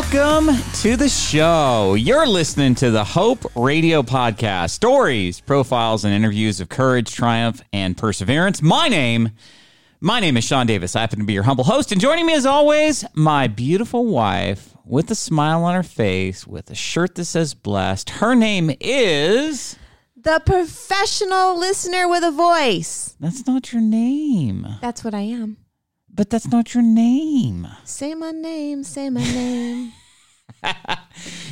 Welcome to the show. You're listening to the Hope Radio Podcast stories, profiles, and interviews of courage, triumph, and perseverance. My name, my name is Sean Davis. I happen to be your humble host, and joining me as always, my beautiful wife with a smile on her face, with a shirt that says blessed. Her name is. The professional listener with a voice. That's not your name. That's what I am. But that's not your name. Say my name, say my name.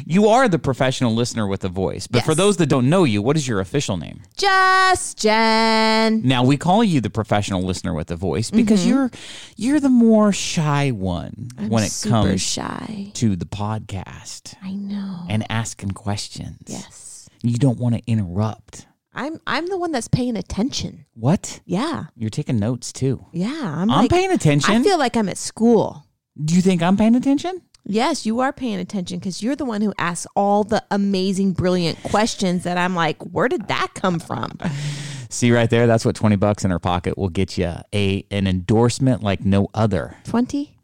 You are the professional listener with a voice. But for those that don't know you, what is your official name? Just Jen. Now we call you the professional listener with a voice because mm-hmm. you're you're the more shy one I'm when it super comes shy. to the podcast I know. and asking questions. yes. You don't want to interrupt. I'm I'm the one that's paying attention. What? Yeah. You're taking notes too. Yeah. I'm, I'm like, paying attention. I feel like I'm at school. Do you think I'm paying attention? Yes, you are paying attention because you're the one who asks all the amazing, brilliant questions that I'm like, where did that come from? See right there, that's what 20 bucks in her pocket will get you a an endorsement like no other. 20?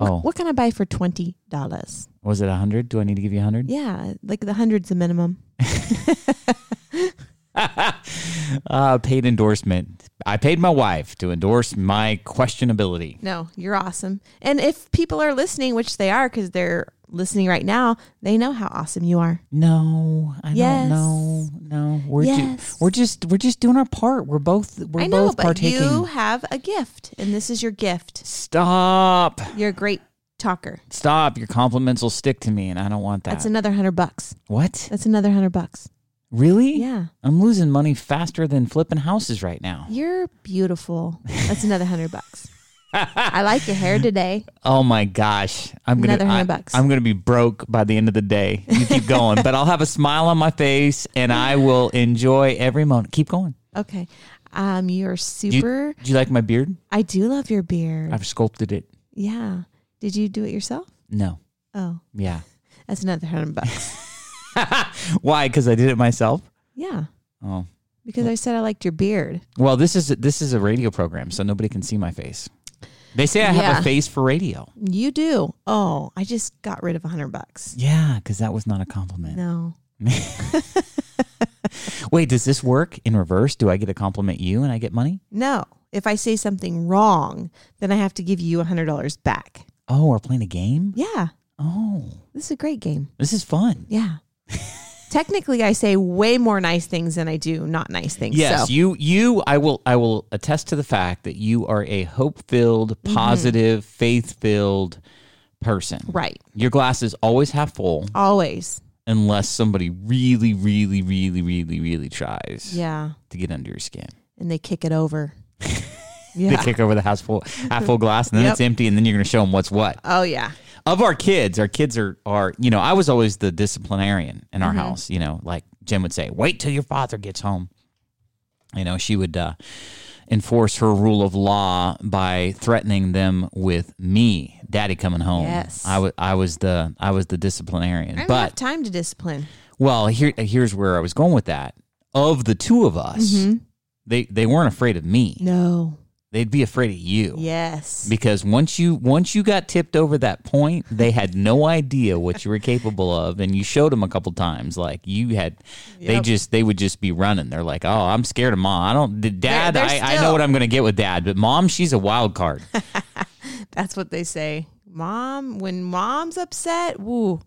Oh, What can I buy for $20? was it a 100? Do I need to give you a 100? Yeah, like the hundred's the minimum. Uh, paid endorsement. I paid my wife to endorse my questionability. No, you're awesome. And if people are listening, which they are because they're listening right now, they know how awesome you are. No, I Yes. don't know. No, we're ju- we're just we're just doing our part. We're both we're I know, both but partaking. you have a gift, and this is your gift. Stop. You're a great talker. Stop. Your compliments will stick to me and I don't want that. That's another hundred bucks. what? That's another hundred bucks. Really? Yeah, I'm losing money faster than flipping houses right now. you're beautiful. That's another hundred bucks. I like your hair today. Oh my gosh. I'm gonna Another hundred bucks. I'm gonna be broke by the end of the day. You keep going. but I'll have a smile on my face and I will enjoy every moment. Keep going. Okay. Um, you're Do you, super. do you like my beard? I do love your beard. I've sculpted it. yeah. Did you do it yourself? No. Oh, Yeah. that's another hundred bucks. Why? Because I did it myself. yeah, Oh. because I said I liked your beard. Well, this is this is a radio program, so nobody can see my face. They say I have Yeah. a face for radio. You do. Oh, I just got rid of a hundred bucks. Yeah, because that was not a compliment. No. Wait, does this work in reverse? Do I get to compliment you and I get money? No. If I say something wrong, then I have to give you a hundred dollars back. Oh, we're playing a game. Yeah. Oh, This is a great game. this is fun. Yeah. Technically I say way more nice things than I do not nice things. Yes, So you you I will I will attest to the fact that you are a hope-filled, mm-hmm. positive, faith-filled person. right. Your glass is always half full Always. unless somebody really really really really really tries Yeah. to get under your skin. And they kick it over. yeah. They kick over the half full half full glass and then Yep. it's empty and then you're going to show them what's what. Oh yeah. Of our kids, our kids are are, you know, I was always the disciplinarian in Mm-hmm. our house, you know, like Jen would say, "Wait till your father gets home." You know, she would uh enforce her rule of law by threatening them with me, daddy coming home. Yes. I was I was the I was the disciplinarian. I but have time to discipline. well, here here's where I was going with that. Of the two of us, Mm-hmm. they they weren't afraid of me. No. They'd be afraid of you. Yes. Because once you once you got tipped over that point, they had no idea what you were capable of, and you showed them a couple times. Like you had, they just they would just be running. They're like, "Oh, I'm scared of mom. I don't, the dad. they're I, I know what I'm going to get with dad, but mom, she's a wild card." That's what they say. Mom, when mom's upset, woo,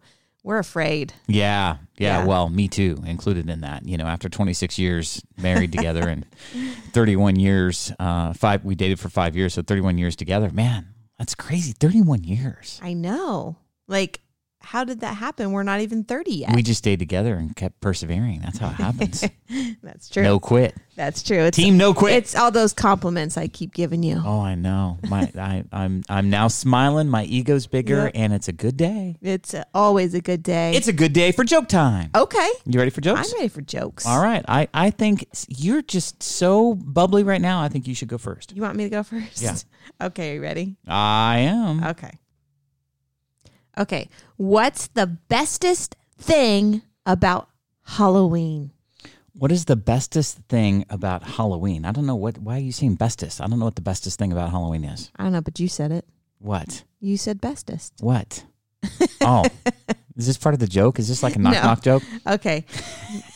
we're afraid. yeah, yeah, Yeah. Well, me too, included in that. You know, after 26 years married together and 31 years, uh, five we dated for five years, so 31 years together. Man, that's crazy. 31 years. I know. Like, how did that happen? We're not even 30 yet. We just stayed together and kept persevering. That's how it happens. That's true. no quit. That's true. It's, Team no quit. It's all those compliments I keep giving you. oh, I know. My I, I'm I'm now smiling. My ego's bigger, Yep. and it's a good day. It's always a good day. It's a good day for joke time. okay. You ready for jokes? I'm ready for jokes. All right. I I think you're just so bubbly right now. I think you should go first. You want me to go first? Yeah. Okay, you ready? I am. Okay. Okay. What's the bestest thing about Halloween? What is the bestest thing about Halloween? I don't know what. Why are you saying bestest? I don't know what the bestest thing about Halloween is. I don't know, but you said it. What? You said bestest. What? Oh, is this part of the joke? Is this like a knock No. knock joke? Okay.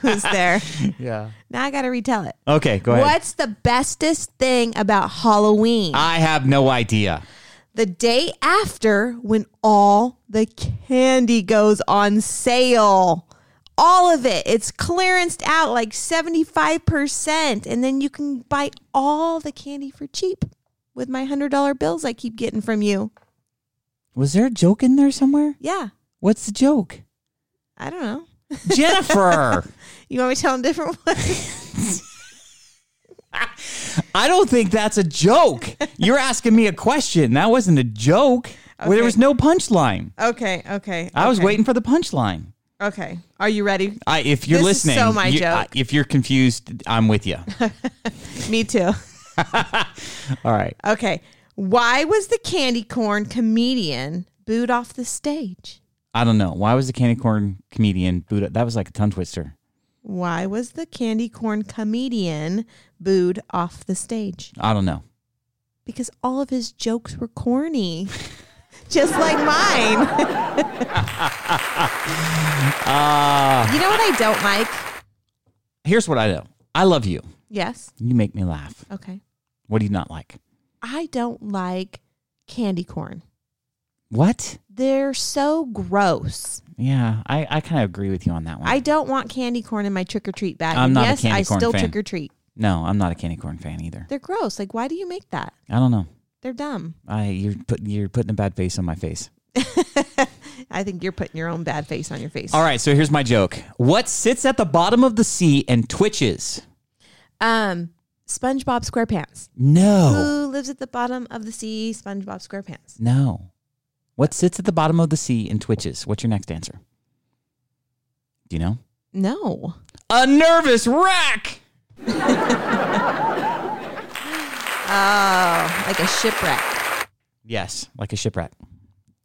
Who's there? Yeah. Now I got to retell it. Okay, go ahead. What's the bestest thing about Halloween? I have no idea. The day after when all the candy goes on sale. All of it. It's clearanced out like 75%. And then you can buy all the candy for cheap with my $100 bills I keep getting from you. Was there a joke in there somewhere? Yeah. What's the joke? I don't know. Jennifer. You want me to tell them different one? I don't think that's a joke. You're asking me a question. That wasn't a joke. Where there was no punchline. okay. Okay. I was okay, waiting for the punchline. Okay. Are you ready? I, if you're This is listening, so my you- joke. I- if you're confused, I'm with you. Me too. All right. Okay. Why was the candy corn comedian booed off the stage? I don't know. Why was the candy corn comedian booed? That was like a tongue twister. Why was the candy corn comedian booed off the stage? I don't know. Because all of his jokes were corny. Just like mine. Uh, You know what I don't like? here's what I know. I love you. Yes. You make me laugh. Okay. What do you not like? I don't like candy corn. What? They're so gross. Yeah, I, I kind of agree with you on that one. I don't want candy corn in my trick or treat bag. I'm And not a yes, candy I still fan. trick or treat. no, I'm not a candy corn fan either. They're gross. Like, why do you make that? I don't know. They're dumb. I you're putting you're putting a bad face on my face. I think you're putting your own bad face on your face. All right, so here's my joke. What sits at the bottom of the sea and twitches? Um, SpongeBob SquarePants. No. Who lives at the bottom of the sea? SpongeBob SquarePants. No. What sits at the bottom of the sea and twitches? What's your next answer? Do you know? No. A nervous wreck. Oh, like a shipwreck. Yes, like a shipwreck.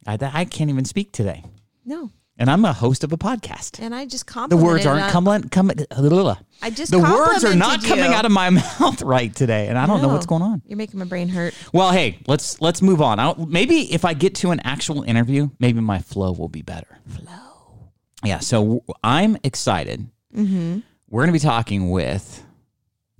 I, I can't even speak today. No. And I'm a host of a podcast. And I just The words aren't on- coming coming I just The words are not complimented coming out of my mouth right today and I don't know what's going on. You're making my brain hurt. Well, hey, let's let's move on. Maybe if I get to an actual interview, maybe my flow will be better. Flow. Yeah, so I'm excited. Mm-hmm. We're going to be talking with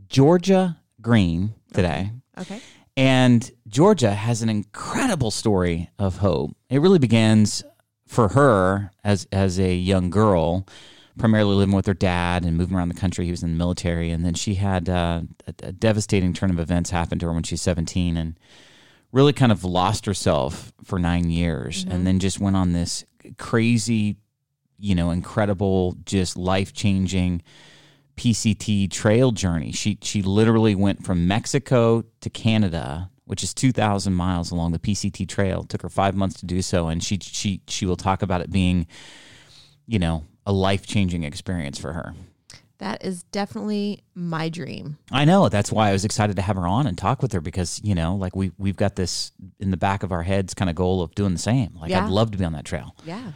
Georgia Green today. Okay. And Georgia has an incredible story of hope. It really begins for her as as a young girl, primarily living with her dad and moving around the country. He was in the military, and then she had uh, a, a devastating turn of events happen to her when she was seventeen, and really kind of lost herself for nine years, and then just went on this crazy, you know, incredible, just life changing PCT trail journey. She she literally went from Mexico to Canada, which is 2000 miles along the PCT trail. It took her 5 months to do so and she she she will talk about it being you know, a life-changing experience for her. That is definitely my dream. I know, that's why I was excited to have her on and talk with her because, you know, like we we've got this in the back of our heads kind of goal of doing the same. Like Yeah. I'd love to be on that trail. Yeah.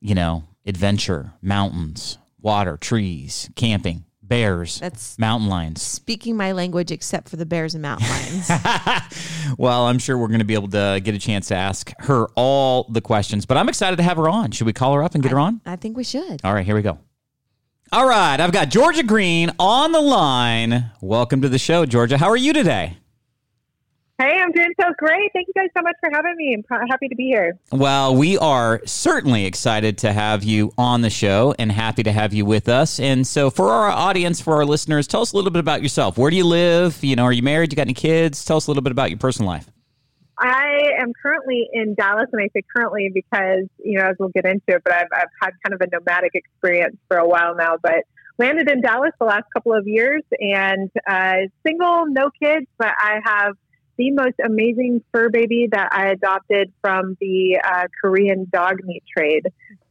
You know, adventure, mountains, water, trees, camping, bears, That's mountain lions. speaking my language except for the bears and mountain lions. well, I'm sure we're going to be able to get a chance to ask her all the questions, but I'm excited to have her on. Should we call her up and get her on? I think we should. All right, here we go. All right, I've got Georgia Green on the line. Welcome to the show, Georgia. How are you today? Hey, I'm doing so great. Thank you guys so much for having me. I'm happy to be here. Well, we are certainly excited to have you on the show and happy to have you with us. And so, for our audience, for our listeners, tell us a little bit about yourself. Where do you live? You know, are you married? You got any kids? Tell us a little bit about your personal life. I am currently in Dallas, and I say currently because, you know, as we'll get into it, but I've, I've had kind of a nomadic experience for a while now, but landed in Dallas the last couple of years and uh, single, no kids, but I have the most amazing fur baby that I adopted from the uh, Korean dog meat trade.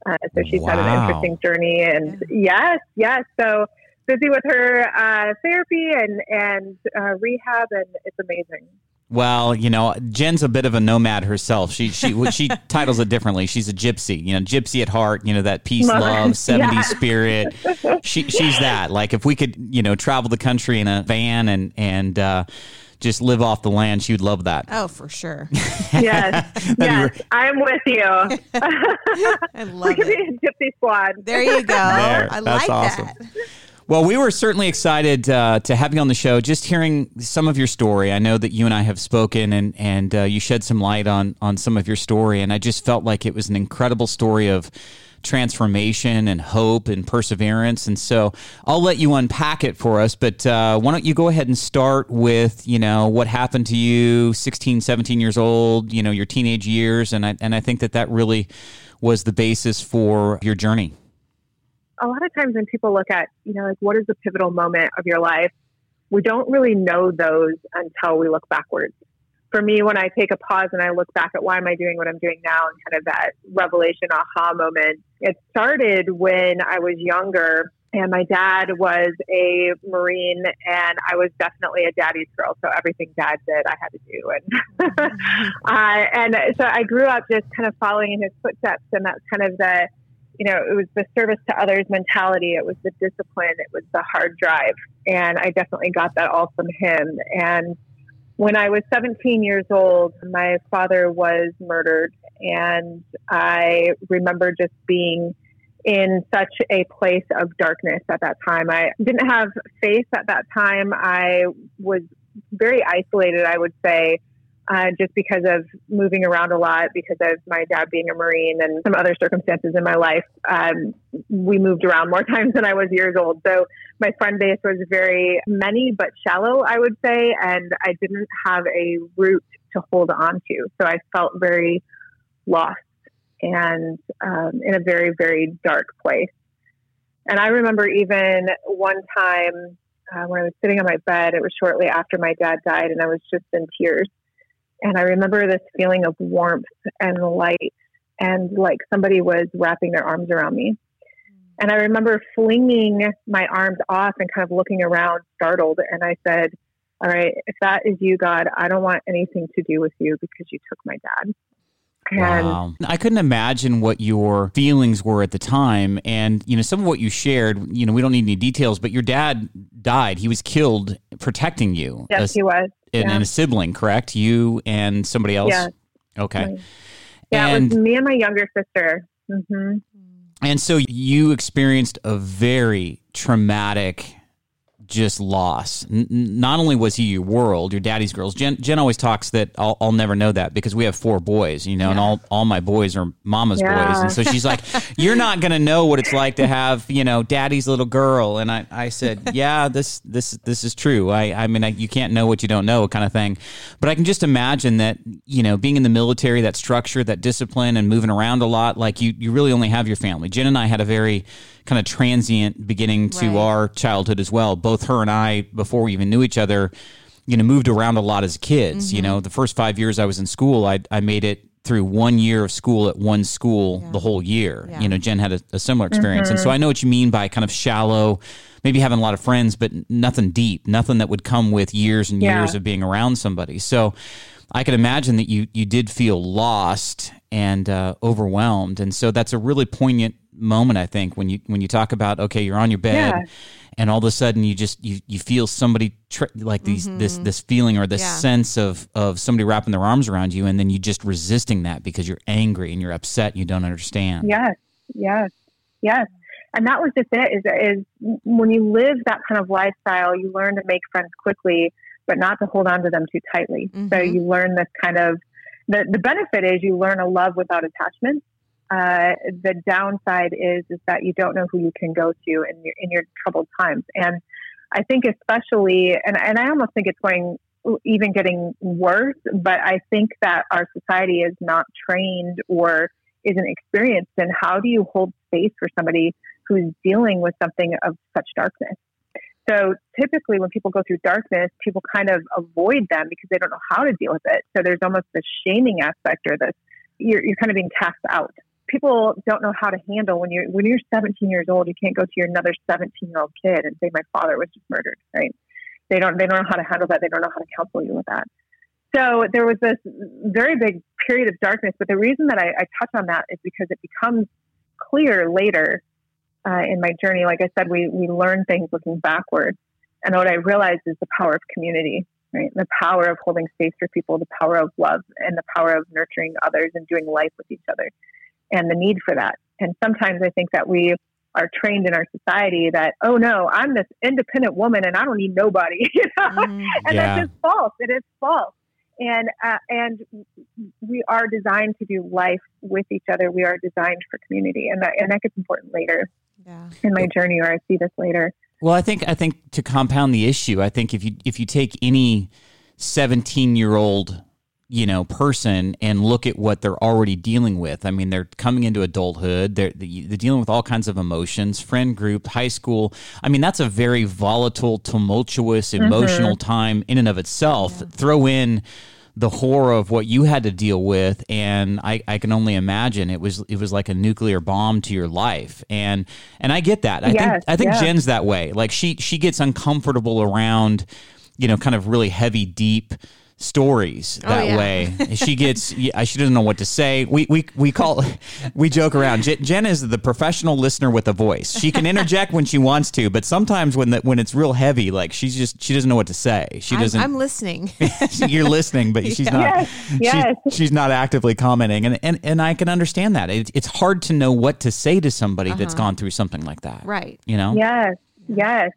Uh, so she's had an interesting journey, and yes, yes. So busy with her uh, therapy and and uh, rehab, and it's amazing. Well, you know, Jen's a bit of a nomad herself. She she she titles it differently. She's a gypsy, you know, gypsy at heart. You know that peace, Love love, it. '70s Yeah. spirit. She she's that. Like if we could, you know, travel the country in a van and and uh, just live off the land, she would love that. Oh, for sure. yes, yes, I'm with you. I love we could be it. a gypsy squad. There you go. There. I That's like awesome. that. Well, we were certainly excited uh, to have you on the show. Just hearing some of your story, I know that you and I have spoken, and and uh, you shed some light on on some of your story, and I just felt like it was an incredible story of transformation and hope and perseverance. And so I'll let you unpack it for us, but uh, why don't you go ahead and start with, you know, what happened to you 16, 17 years old, you know, your teenage years. And I, and I think that that really was the basis for your journey. a lot of times when people look at, you know, like what is the pivotal moment of your life, we don't really know those until we look backwards. For me, when I take a pause and I look back at why am I doing what I'm doing now and kind of that revelation aha moment, it started when I was younger and my dad was a Marine and I was definitely a daddy's girl. So everything dad did, I had to do. And, and so I grew up just kind of following in his footsteps and that's kind of the, you know, it was the service to others mentality. It was the discipline. It was the hard drive. And I definitely got that all from him. And when I was 17 years old, my father was murdered. And I remember just being in such a place of darkness at that time. I didn't have faith at that time. I was very isolated, I would say uh, just because of moving around a lot, because of my dad being a Marine and some other circumstances in my life. Um, we moved around more times than I was years old. So my friend base was very many but shallow, I would say, and I didn't have a root to hold on to. So I felt very lost and um, in a very, very dark place. And I remember even one time uh, when I was sitting on my bed, it was shortly after my dad died, and I was just in tears. And I remember this feeling of warmth and light, and like somebody was wrapping their arms around me. And I remember flinging my arms off and kind of looking around, startled. And I said, All right, if that is you, God, I don't want anything to do with you because you took my dad. And Wow. I couldn't imagine what your feelings were at the time. And, you know, some of what you shared, you know, we don't need any details, but your dad died. He was killed protecting you. yes, A- he was. and, yeah. and a sibling, correct? You and somebody else? Yeah. Okay. Right. Yeah, it and was me and my younger sister. hmm and so you experienced a very traumatic just loss. N- not only was he your world, your daddy's girls. Jen, Jen always talks that I'll, I'll never know that because we have four boys, you know, and all, all my boys are mama's Yeah. boys. And so she's like, you're not going to know what it's like to have, you know, daddy's little girl. And I, I said, yeah, this, this, this is true. I, I mean, I, you can't know what you don't know kind of thing. But I can just imagine that, you know, being in the military, that structure, that discipline and moving around a lot, like you, you really only have your family. Jen and I had a very kind of transient beginning to Right. our childhood as well. Both her and I, before we even knew each other, you know, moved around a lot as kids. You know, the first five years I was in school, I, I made it through one year of school at one school the whole year. Yeah. You know, Jen had a, a similar experience. And so I know what you mean by kind of shallow, maybe having a lot of friends, but nothing deep, nothing that would come with years and Yeah. years of being around somebody. So I can imagine that you, you did feel lost and uh, overwhelmed. And so that's a really poignant moment, I think, when you, when you talk about, okay, you're on your bed Yeah. and all of a sudden you just, you, you feel somebody tr- like these, this, this feeling or this Yeah. sense of, of somebody wrapping their arms around you. And then you just resisting that because you're angry and you're upset and you don't understand. Yes, yes, yes. And that was just it. Is is when you live that kind of lifestyle, you learn to make friends quickly, but not to hold on to them too tightly. So Mhm. you learn this kind of the the benefit is you learn a love without attachment. Uh, the downside is is that you don't know who you can go to in your in your troubled times. And I think especially, and and I almost think it's going even getting worse. But I think that our society is not trained or isn't experienced in how do you hold space for somebody who's dealing with something of such darkness. So typically, when people go through darkness, people kind of avoid them because they don't know how to deal with it. So there's almost this shaming aspect or this you're, you're kind of being cast out. People don't know how to handle when you're when you're 17 years old. You can't go to your another 17 year old kid and say my father was just murdered. Right? They don't they don't know how to handle that. They don't know how to counsel you with that. So there was this very big period of darkness. But the reason that I, I touch on that is because it becomes clear later uh, in my journey. Like I said, we we learn things looking backwards, and what I realized is the power of community. right? The power of holding space for people, the power of love, and the power of nurturing others and doing life with each other, and the need for that. And sometimes I think that we are trained in our society that oh no i'm this independent woman and i don't need nobody you know? Mm, and yeah. that's just false. It is false. And uh, and we are designed to do life with each other. We are designed for community. And that and that gets important later yeah. in my journey or i see this later. Well i think i think to compound the issue i think if you if you take any 17 year old you know person and look at what they're already dealing with i mean they're coming into adulthood they're, they're dealing with all kinds of emotions friend group high school i mean that's a very volatile tumultuous mm-hmm. emotional mm-hmm. time in and of itself yeah. throw in the horror of what you had to deal with and I, I can only imagine it was it was like a nuclear bomb to your life and and I get that I yes, think I think yes. Jen's that way like she she gets uncomfortable around you know kind of really heavy deep stories oh, that oh, yeah. way. she gets, she doesn't know what to say. We we we call, we joke around. Jen is the professional listener with a voice. She can interject when she wants to, but sometimes when the, when it's real heavy, like she's just she doesn't know what to say. She doesn't. I'm, I'm listening. you're listening, but she's yeah. not. Yes, yes. She's, she's, not actively commenting, and and and I can understand that. It, it's hard to know what to say to somebody uh-huh. that's gone through something like that. Right. You know. Yes. Yes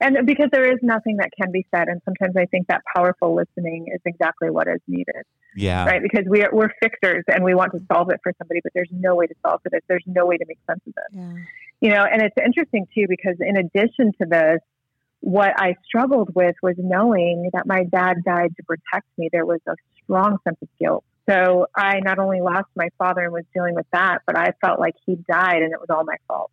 and because there is nothing that can be said and sometimes i think that powerful listening is exactly what is needed. Yeah. Right? Because we are, we're fixers and we want to solve it for somebody but there's no way to solve for this. There's no way to make sense of it yeah. you know and it's interesting too because in addition to this what i struggled with was knowing that my dad died to protect me. There was a strong sense of guilt. So i not only lost my father and was dealing with that but i felt like he died and it was all my fault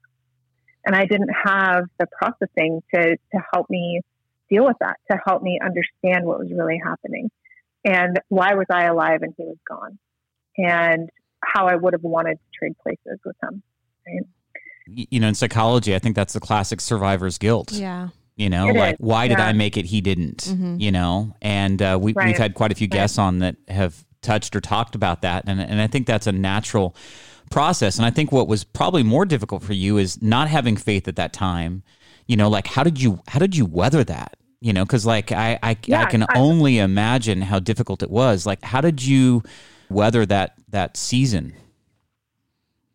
and I didn't have the processing to, to help me deal with that, to help me understand what was really happening. And why was I alive and he was gone? And how I would have wanted to trade places with him. Right? You know, in psychology, I think that's the classic survivor's guilt. Yeah. You know, it like is. why did. I make it? He didn't. Mm-hmm. You know, and uh, we, right. we've had quite a few guests right. on that have touched or talked about that, and and I think that's a natural process. And I think what was probably more difficult for you is not having faith at that time. You know, like how did you how did you weather that? You know, because like I I, yeah, I can I, only imagine how difficult it was. Like how did you weather that that season?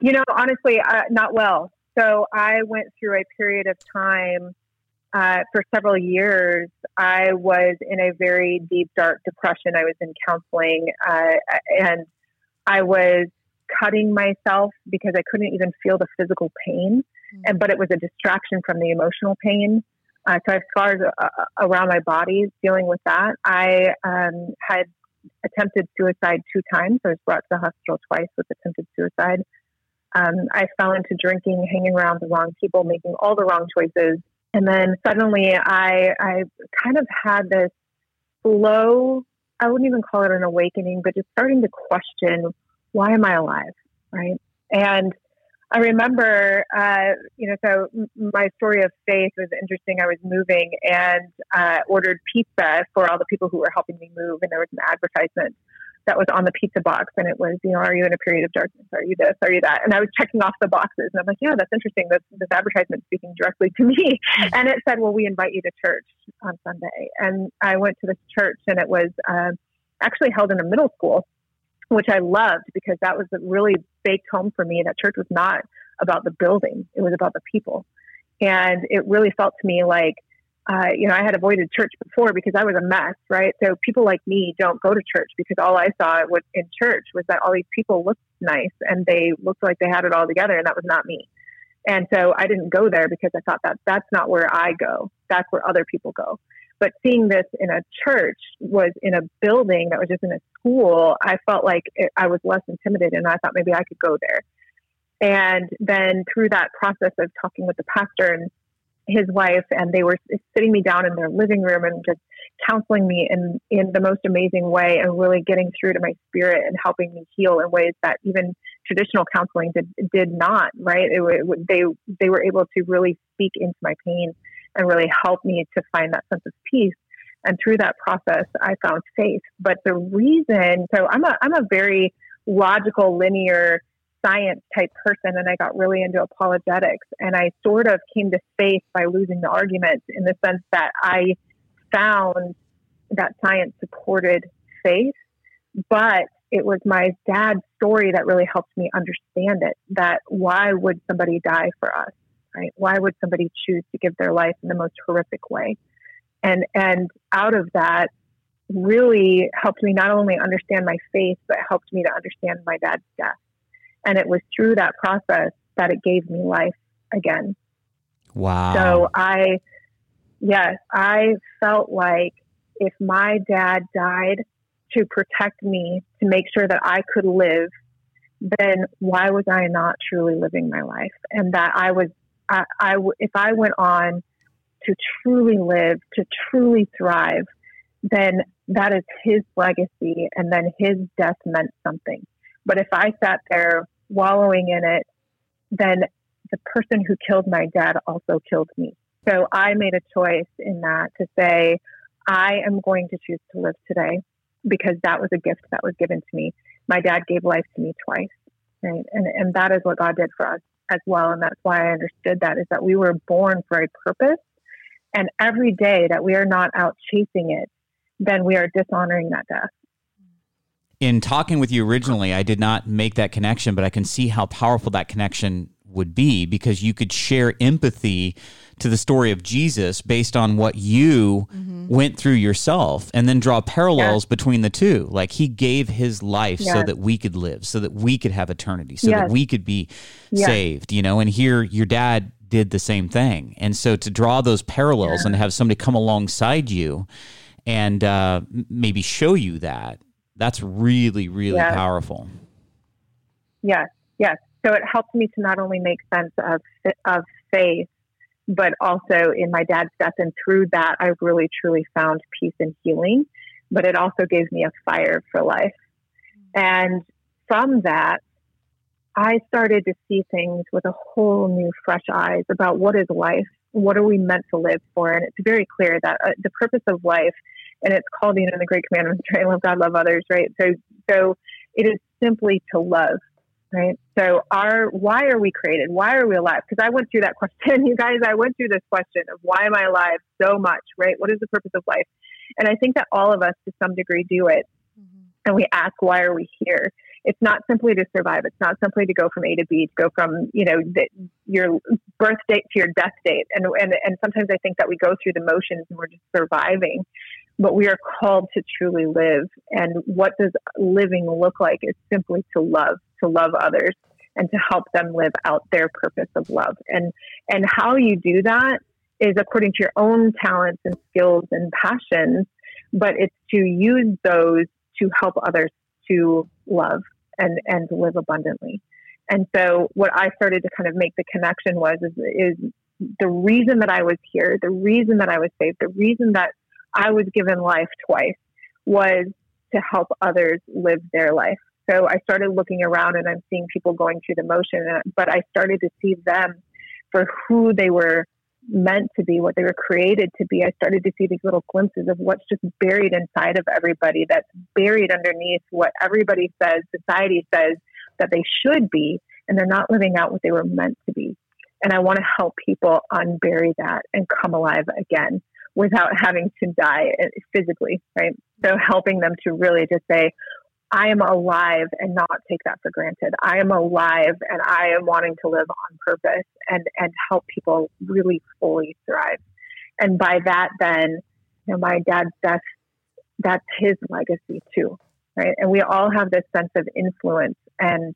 You know, honestly, uh, not well. So I went through a period of time uh, for several years. I was in a very deep, dark depression. I was in counseling, uh, and I was cutting myself because I couldn't even feel the physical pain, mm-hmm. and but it was a distraction from the emotional pain. Uh, so I have scars uh, uh, around my body dealing with that. I um, had attempted suicide two times. I was brought to the hospital twice with attempted suicide. Um, I fell into drinking, hanging around the wrong people, making all the wrong choices, and then suddenly I I kind of had this slow. I wouldn't even call it an awakening, but just starting to question why am I alive? Right. And I remember, uh, you know, so my story of faith was interesting. I was moving and uh, ordered pizza for all the people who were helping me move, and there was an advertisement that was on the pizza box, and it was, you know, are you in a period of darkness? Are you this? Are you that? And I was checking off the boxes, and I'm like, yeah, that's interesting. This, this advertisement speaking directly to me, and it said, well, we invite you to church on Sunday, and I went to this church, and it was uh, actually held in a middle school which I loved because that was really baked home for me. That church was not about the building; it was about the people, and it really felt to me like, you know, I had avoided church before because I was a mess, right? So people like me don't go to church because all I saw was in church was that all these people looked nice and they looked like they had it all together, and that was not me. And so I didn't go there because I thought that that's not where I go. That's where other people go. But seeing this in a church was in a building that was just in a school, I felt like it, I was less intimidated and I thought maybe I could go there. And then through that process of talking with the pastor and his wife, and they were sitting me down in their living room and just counseling me in, in the most amazing way and really getting through to my spirit and helping me heal in ways that even traditional counseling did, did not, right? It, it, they, they were able to really speak into my pain and really help me to find that sense of peace. And through that process, I found faith. But the reason, so I'm a, I'm a very logical, linear science type person, and I got really into apologetics. And I sort of came to faith by losing the argument in the sense that I found that science supported faith, but it was my dad's story that really helped me understand it. That why would somebody die for us, right? Why would somebody choose to give their life in the most horrific way? And and out of that, really helped me not only understand my faith, but helped me to understand my dad's death. And it was through that process that it gave me life again. Wow. So I, yes, I felt like if my dad died to protect me, to make sure that I could live, then why was I not truly living my life? And that I was, I, I if I went on to truly live, to truly thrive, then that is his legacy and then his death meant something. But if I sat there wallowing in it, then the person who killed my dad also killed me. So I made a choice in that to say, I am going to choose to live today because that was a gift that was given to me. My dad gave life to me twice. Right. And, and that is what God did for us as well. And that's why I understood that is that we were born for a purpose. And every day that we are not out chasing it, then we are dishonoring that death. In talking with you originally, I did not make that connection, but I can see how powerful that connection would be because you could share empathy to the story of Jesus based on what you mm-hmm. went through yourself and then draw parallels between the two. Like he gave his life so that we could live, so that we could have eternity, so yes. that we could be saved, you know. And here your dad did the same thing. And so to draw those parallels yeah. and have somebody come alongside you and uh, maybe show you that. That's really, really yes. powerful. Yes, yes. So it helped me to not only make sense of of faith, but also in my dad's death, and through that, I really truly found peace and healing. But it also gave me a fire for life, and from that, I started to see things with a whole new, fresh eyes about what is life what are we meant to live for? And it's very clear that uh, the purpose of life, and it's called, you know, the Great Commandments, right? Love God, love others, right? So, so it is simply to love, right? So, our why are we created? Why are we alive? Because I went through that question, you guys. I went through this question of why am I alive so much, right? What is the purpose of life? And I think that all of us, to some degree, do it, mm-hmm. and we ask, why are we here? it's not simply to survive. It's not simply to go from A to B, to go from, you know, the, your birth date to your death date. And, and, and sometimes I think that we go through the motions and we're just surviving, but we are called to truly live. And what does living look like is simply to love, to love others and to help them live out their purpose of love. And, and how you do that is according to your own talents and skills and passions, but it's to use those to help others to love and and live abundantly. And so what I started to kind of make the connection was is, is the reason that I was here, the reason that I was saved, the reason that I was given life twice was to help others live their life. So I started looking around and I'm seeing people going through the motion, uh, but I started to see them for who they were meant to be, what they were created to be. I started to see these little glimpses of what's just buried inside of everybody, that's buried underneath what everybody says, society says that they should be, and they're not living out what they were meant to be. And I want to help people unbury that and come alive again without having to die uh, physically, right? So helping them to really just say, I am alive and not take that for granted. I am alive and I am wanting to live on purpose and, and help people really fully thrive. And by that, then, you know, my dad's death, that's his legacy too, right? And we all have this sense of influence and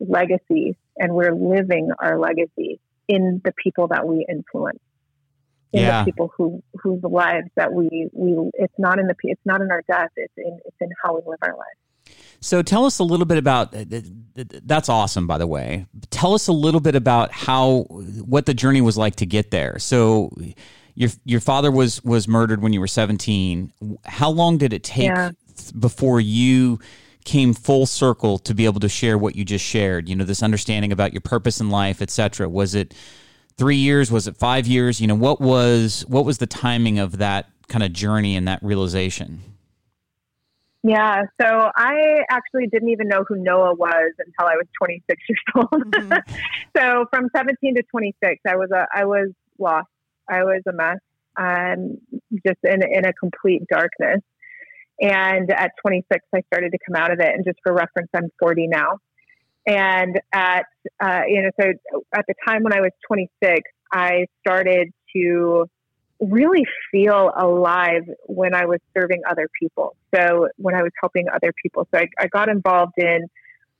legacy, and we're living our legacy in the people that we influence. In yeah. the people who whose lives that we we it's not in the it's not in our death it's in it's in how we live our lives. So tell us a little bit about uh, that's awesome by the way. Tell us a little bit about how what the journey was like to get there. So your your father was was murdered when you were 17. How long did it take yeah. before you came full circle to be able to share what you just shared? You know, this understanding about your purpose in life, etc. Was it 3 years? Was it 5 years? You know, what was what was the timing of that kind of journey and that realization? Yeah, so I actually didn't even know who Noah was until I was 26 years old. Mm-hmm. so from 17 to 26, I was a I was lost. I was a mess. um, just in, in a complete darkness. And at 26, I started to come out of it. And just for reference, I'm 40 now. And at, uh, you know, so at the time when I was 26, I started to really feel alive when I was serving other people. So when I was helping other people. So I, I got involved in,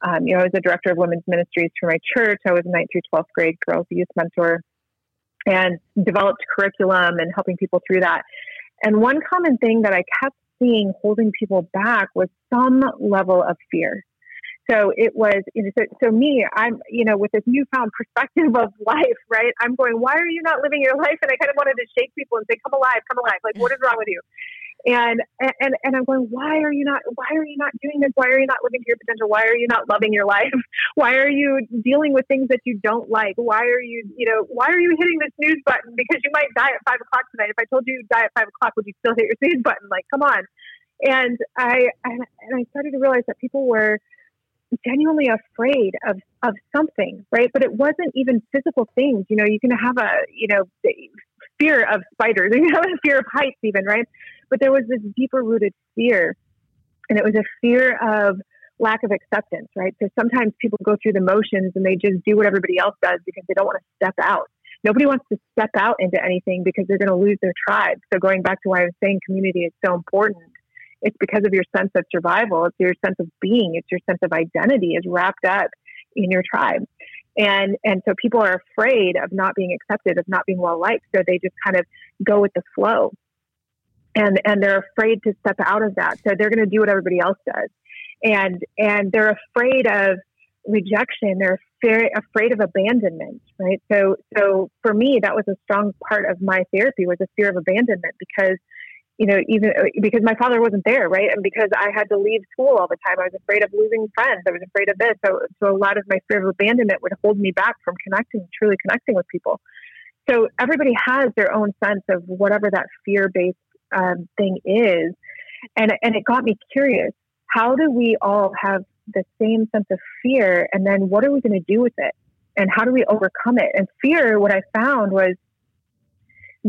um, you know, I was a director of women's ministries for my church. I was a 9th through 12th grade girls youth mentor and developed curriculum and helping people through that. And one common thing that I kept seeing holding people back was some level of fear. So it was, you know, so, so me, I'm, you know, with this newfound perspective of life, right? I'm going, why are you not living your life? And I kind of wanted to shake people and say, come alive, come alive. Like, what is wrong with you? And, and, and I'm going, why are you not, why are you not doing this? Why are you not living to your potential? Why are you not loving your life? Why are you dealing with things that you don't like? Why are you, you know, why are you hitting the snooze button? Because you might die at five o'clock tonight. If I told you die at five o'clock, would you still hit your snooze button? Like, come on. And I, and I started to realize that people were, genuinely afraid of of something, right? But it wasn't even physical things. You know, you can have a you know fear of spiders, you have a fear of heights, even right? But there was this deeper rooted fear, and it was a fear of lack of acceptance, right? So sometimes people go through the motions and they just do what everybody else does because they don't want to step out. Nobody wants to step out into anything because they're going to lose their tribe. So going back to why I was saying community is so important it's because of your sense of survival. It's your sense of being. It's your sense of identity is wrapped up in your tribe. And, and so people are afraid of not being accepted, of not being well liked. So they just kind of go with the flow. And, and they're afraid to step out of that. So they're going to do what everybody else does. And, and they're afraid of rejection. They're very afraid of abandonment, right? So, so for me, that was a strong part of my therapy was a fear of abandonment because you know, even uh, because my father wasn't there, right? And because I had to leave school all the time, I was afraid of losing friends. I was afraid of this. So, so a lot of my fear of abandonment would hold me back from connecting, truly connecting with people. So everybody has their own sense of whatever that fear based um, thing is. And, and it got me curious. How do we all have the same sense of fear? And then what are we going to do with it? And how do we overcome it? And fear, what I found was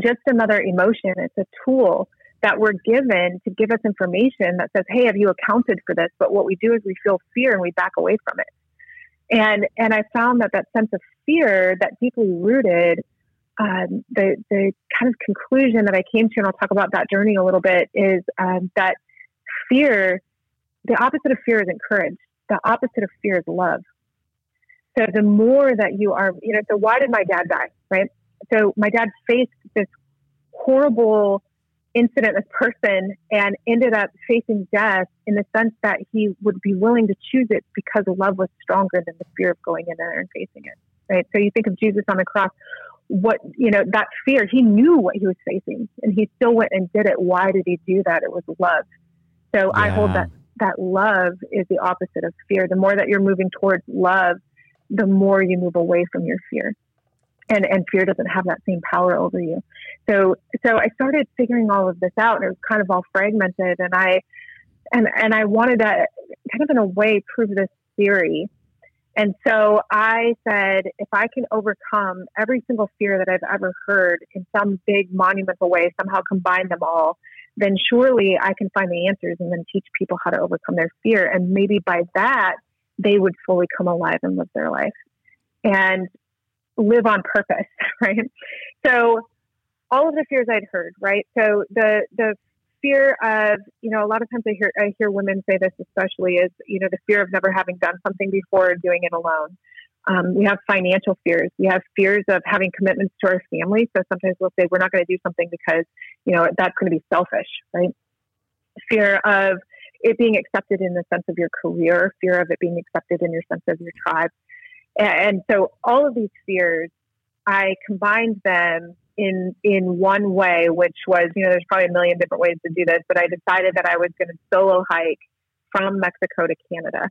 just another emotion. It's a tool that we're given to give us information that says, "Hey, have you accounted for this?" But what we do is we feel fear and we back away from it. And and I found that that sense of fear, that deeply rooted, um, the the kind of conclusion that I came to, and I'll talk about that journey a little bit, is um, that fear, the opposite of fear isn't courage. The opposite of fear is love. So the more that you are, you know, so why did my dad die? Right. So my dad faced this horrible incident this person and ended up facing death in the sense that he would be willing to choose it because love was stronger than the fear of going in there and facing it. Right. So you think of Jesus on the cross, what, you know, that fear, he knew what he was facing and he still went and did it. Why did he do that? It was love. So yeah. I hold that that love is the opposite of fear. The more that you're moving towards love, the more you move away from your fear and and fear doesn't have that same power over you. So so I started figuring all of this out, and it was kind of all fragmented, and I and and I wanted to kind of in a way prove this theory. And so I said, if I can overcome every single fear that I've ever heard in some big monumental way, somehow combine them all, then surely I can find the answers and then teach people how to overcome their fear. And maybe by that, they would fully come alive and live their life. And live on purpose, right? So all of the fears I'd heard, right? So the the fear of, you know, a lot of times I hear I hear women say this especially is, you know, the fear of never having done something before doing it alone. Um, we have financial fears. We have fears of having commitments to our family. So sometimes we'll say we're not going to do something because, you know, that's going to be selfish, right? Fear of it being accepted in the sense of your career, fear of it being accepted in your sense of your tribe. And so all of these fears, I combined them in in one way, which was, you know, there's probably a million different ways to do this, but I decided that I was going to solo hike from Mexico to Canada.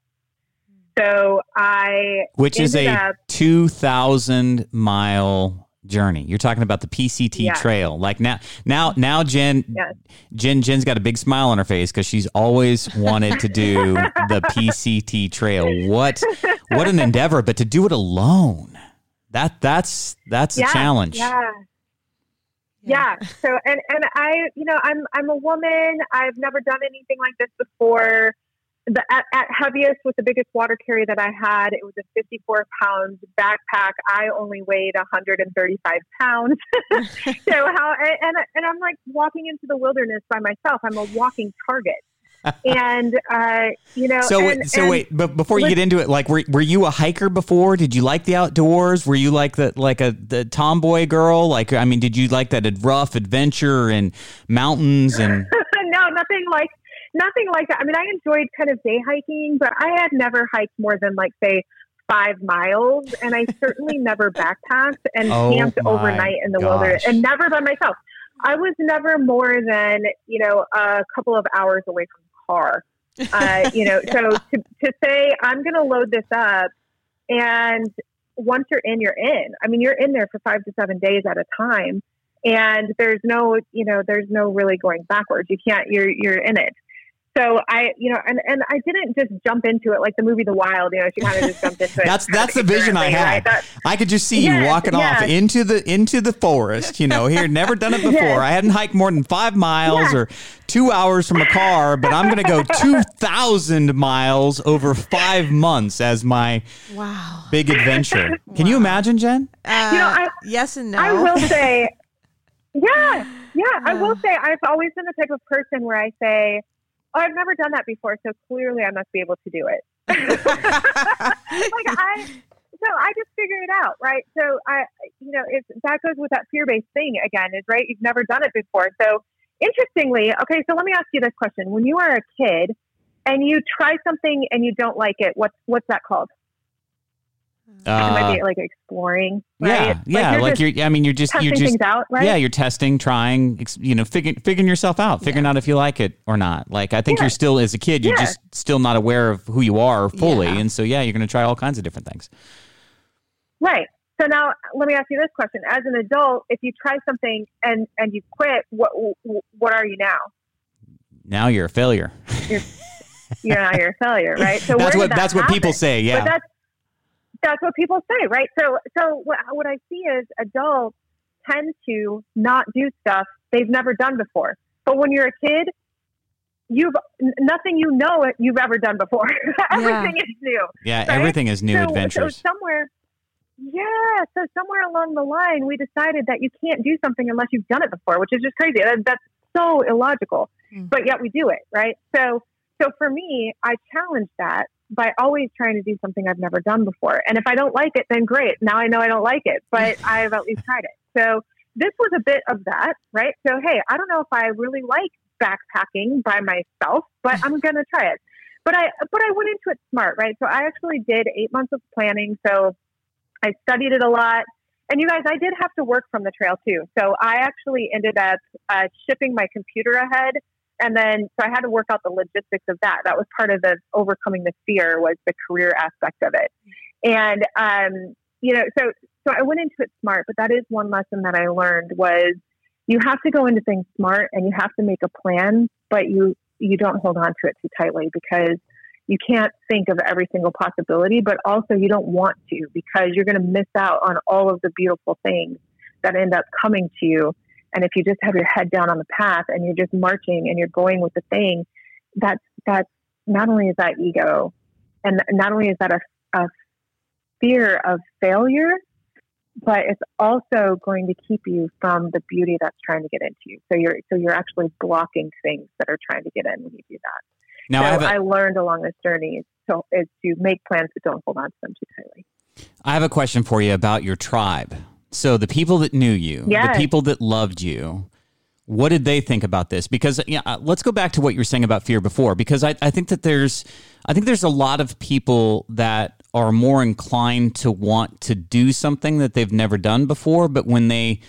So I, which is a up, two thousand mile journey. You're talking about the PCT yes. trail. Like now, now, now, Jen, yes. Jen, Jen's got a big smile on her face because she's always wanted to do the PCT trail. What, what an endeavor! But to do it alone, that that's that's yeah, a challenge. Yeah. Yeah. So and and I, you know, I'm I'm a woman. I've never done anything like this before. The at, at heaviest with the biggest water carry that I had, it was a 54 pound backpack. I only weighed 135 pounds. so how and and I'm like walking into the wilderness by myself. I'm a walking target and uh, you know. So and, so and wait, but before you get into it, like, were were you a hiker before? Did you like the outdoors? Were you like the like a the tomboy girl? Like, I mean, did you like that rough adventure and mountains and? no, nothing like nothing like that. I mean, I enjoyed kind of day hiking, but I had never hiked more than like say five miles, and I certainly never backpacked and Oh camped overnight in the wilderness, and never by myself. I was never more than you know a couple of hours away from the car. Uh, you know, so to, to say I'm going to load this up, and once you're in, you're in. I mean, you're in there for five to seven days at a time, and there's no, you know, there's no really going backwards. You can't. You're you're in it. So I, you know, and, and I didn't just jump into it like the movie The Wild. You know, she kind of just jumped into it. That's that's the vision I ignorantly, right? had. I could just see you Yes, walking off into the into the forest. You know, here never done it before. Yes. I hadn't hiked more than five miles Yes. or two hours from a car, but I'm going to go two thousand miles over five months as my Wow. big adventure. Can you imagine, Jen? Uh, You know, I- yes and no. I will say, yeah, yeah, I will say I've always been the type of person where I say, oh, I've never done that before, so clearly I must be able to do it. like I, so I just figure it out, right? So I, you know, it's that goes with that fear-based thing again, is right. You've never done it before, so interestingly, okay. So let me ask you this question: When you are a kid and you try something and you don't like it, what's what's that called? It might Uh, be like exploring, right? yeah, yeah. you're Like you're. I mean, you're just. You're just. out, right? Yeah, you're testing, trying, you know, figuring figuring yourself out, figuring out if you like it or not. Like I think Yeah. you're still as a kid, you're Yeah. just still not aware of who you are fully, Yeah. and so yeah, you're going to try all kinds of different things. Right. So now let me ask you this question: As an adult, if you try something and and you quit, what what are you now? Now you're a failure. You're now you're a failure, right? So that's what that that's what people say. Yeah. That's what people say, right? So so what what I see is adults tend to not do stuff they've never done before. But when you're a kid, you've nothing you know you've ever done before. Everything is new. yeah. right? Everything is new so, adventures. So somewhere, yeah. So somewhere along the line, we decided that you can't do something unless you've done it before, which is just crazy. That, that's so illogical, Mm. but yet we do it, right? So, so for me, I challenge that by always trying to do something I've never done before. And if I don't like it, then great. Now I know I don't like it, but I've at least tried it. So this was a bit of that, right? So hey, I don't know if I really like backpacking by myself, but I'm gonna try it but I but I went into it smart, right? So I actually did eight months of planning. So I studied it a lot. And you guys, I did have to work from the trail too. So I actually ended up uh, shipping my computer ahead, and then so I had to work out the logistics of that. That was part of the overcoming the fear was the career aspect of it. And um, you know, so so I went into it smart. But that is one lesson that I learned was you have to go into things smart, and you have to make a plan, but you you don't hold on to it too tightly because you can't think of every single possibility, but also you don't want to because you're going to miss out on all of the beautiful things that end up coming to you. And if you just have your head down on the path and you're just marching and you're going with the thing, that's that's not only is that ego, and not only is that a, a fear of failure, but it's also going to keep you from the beauty that's trying to get into you. So you're so you're actually blocking things that are trying to get in when you do that. now I so have a, I learned along this journey so is to make plans but don't hold on to them too tightly. I have a question for you about your tribe. So the people that knew you, the people that loved you, what did they think about this? Because yeah, uh, let's go back to what you were saying about fear before. Because I, I think that there's, I think there's a lot of people that are more inclined to want to do something that they've never done before, but when they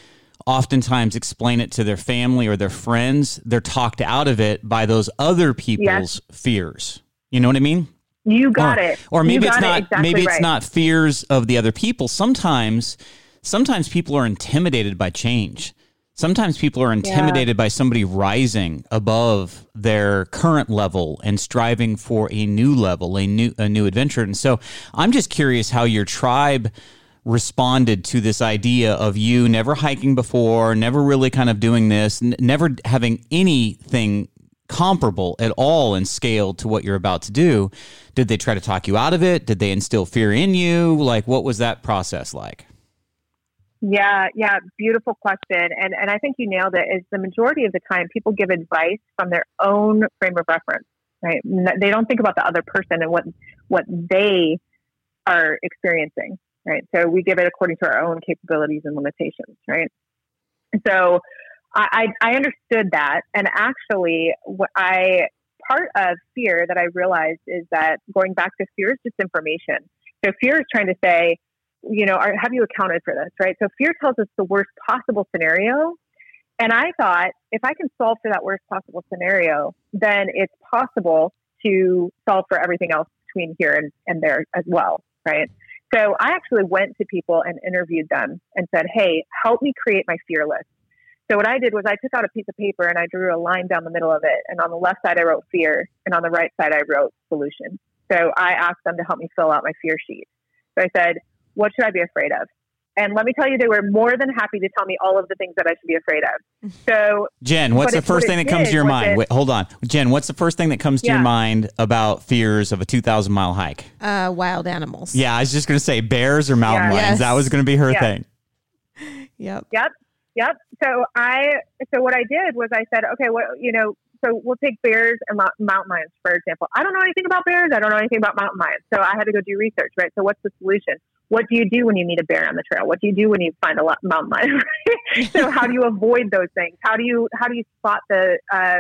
oftentimes explain it to their family or their friends, they're talked out of it by those other people's fears. You know what I mean? You got or, it. Or maybe it's got it not exactly maybe it's right. not fears of the other people. Sometimes sometimes people are intimidated by change. Sometimes people are intimidated by somebody rising above their current level and striving for a new level, a new a new adventure. And so I'm just curious how your tribe responded to this idea of you never hiking before, never really kind of doing this, n- never having anything comparable at all in scale to what you're about to do? Did they try to talk you out of it? Did they instill fear in you? Like, what was that process like? Yeah, yeah, beautiful question. And and I think you nailed it. Is the majority of the time people give advice from their own frame of reference, right? They don't think about the other person and what what they are experiencing, right? So we give it according to our own capabilities and limitations, right? So I I, understood that, and actually, what I part of fear that I realized is that going back to fear is just information. So fear is trying to say, you know, are, have you accounted for this, right? So fear tells us the worst possible scenario. And I thought if I can solve for that worst possible scenario, then it's possible to solve for everything else between here and, and there as well, right? So I actually went to people and interviewed them and said, hey, help me create my fear list. So what I did was I took out a piece of paper and I drew a line down the middle of it. And on the left side, I wrote fear. And on the right side, I wrote solution. So I asked them to help me fill out my fear sheet. So I said, what should I be afraid of? And let me tell you, they were more than happy to tell me all of the things that I should be afraid of. So, Jen, what's the first thing that comes to your mind? Wait, hold on, Jen. What's the first thing that comes to yeah. your mind about fears of a two thousand mile hike? Uh, wild animals. Yeah, I was just going to say bears or mountain yeah. lions. Yes. That was going to be her yes. thing. Yep. Yep. Yep. So I, so what I did was I said, okay, what you know, so we'll take bears and mountain lions for example. I don't know anything about bears. I don't know anything about mountain lions. So I had to go do research, right? So what's the solution? What do you do when you meet a bear on the trail? What do you do when you find a mountain lion? so how do you avoid those things? How do you how do you spot the uh,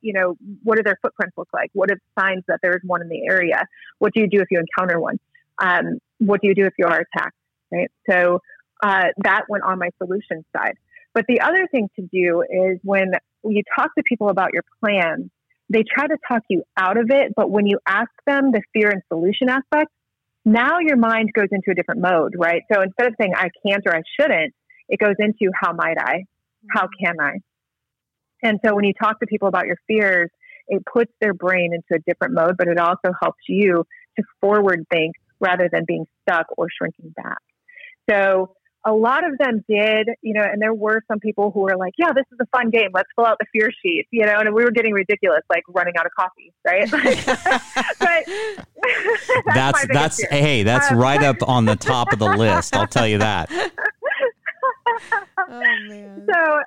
you know what do their footprints look like? What are signs that there is one in the area? What do you do if you encounter one? Um, what do you do if you are attacked? Right. So uh, that went on my solution side. But the other thing to do is when you talk to people about your plan, they try to talk you out of it. But when you ask them the fear and solution aspect, now your mind goes into a different mode, right? So instead of saying I can't or I shouldn't, it goes into how might I? How mm-hmm. can I? And so when you talk to people about your fears, it puts their brain into a different mode, but it also helps you to forward think rather than being stuck or shrinking back. So a lot of them did, you know, and there were some people who were like, yeah, this is a fun game. Let's fill out the fear sheet, you know, and we were getting ridiculous, like running out of coffee, right? but that's, that's, that's hey, that's um, right up on the top of the list. I'll tell you that. oh, man. So,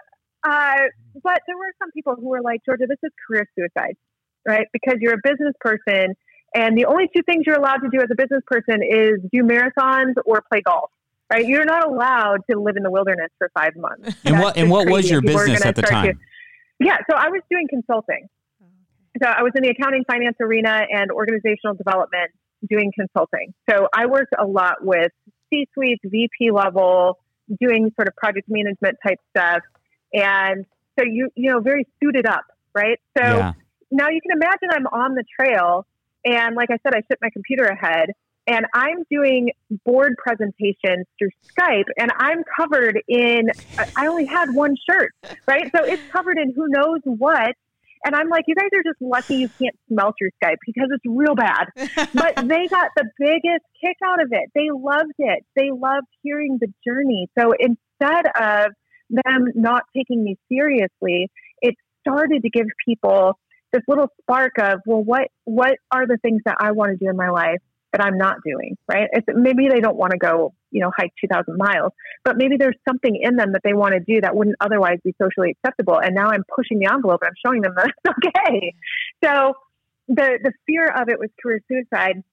uh, but there were some people who were like, Georgia, this is career suicide, right? Because you're a business person and the only two things you're allowed to do as a business person is do marathons or play golf right? You're not allowed to live in the wilderness for five months. And what and what was your business at the time? To, yeah, so I was doing consulting. Oh, so I was in the accounting, finance arena, and organizational development doing consulting. So I worked a lot with C-suites, VP level, doing sort of project management type stuff, and so you you know very suited up, right? So yeah. now you can imagine I'm on the trail, and like I said, I shipped my computer ahead, and I'm doing board presentations through Skype, and I'm covered in, I only had one shirt, right? So it's covered in who knows what. And I'm like, you guys are just lucky you can't smell through Skype because it's real bad. but they got the biggest kick out of it. They loved it. They loved hearing the journey. So instead of them not taking me seriously, it started to give people this little spark of, well, what what are the things that I want to do in my life? That I'm not doing, right? It's, maybe they don't want to go, you know, hike 2,000 miles, but maybe there's something in them that they want to do that wouldn't otherwise be socially acceptable. And now I'm pushing the envelope and I'm showing them that it's okay. So the, the fear of it was career suicide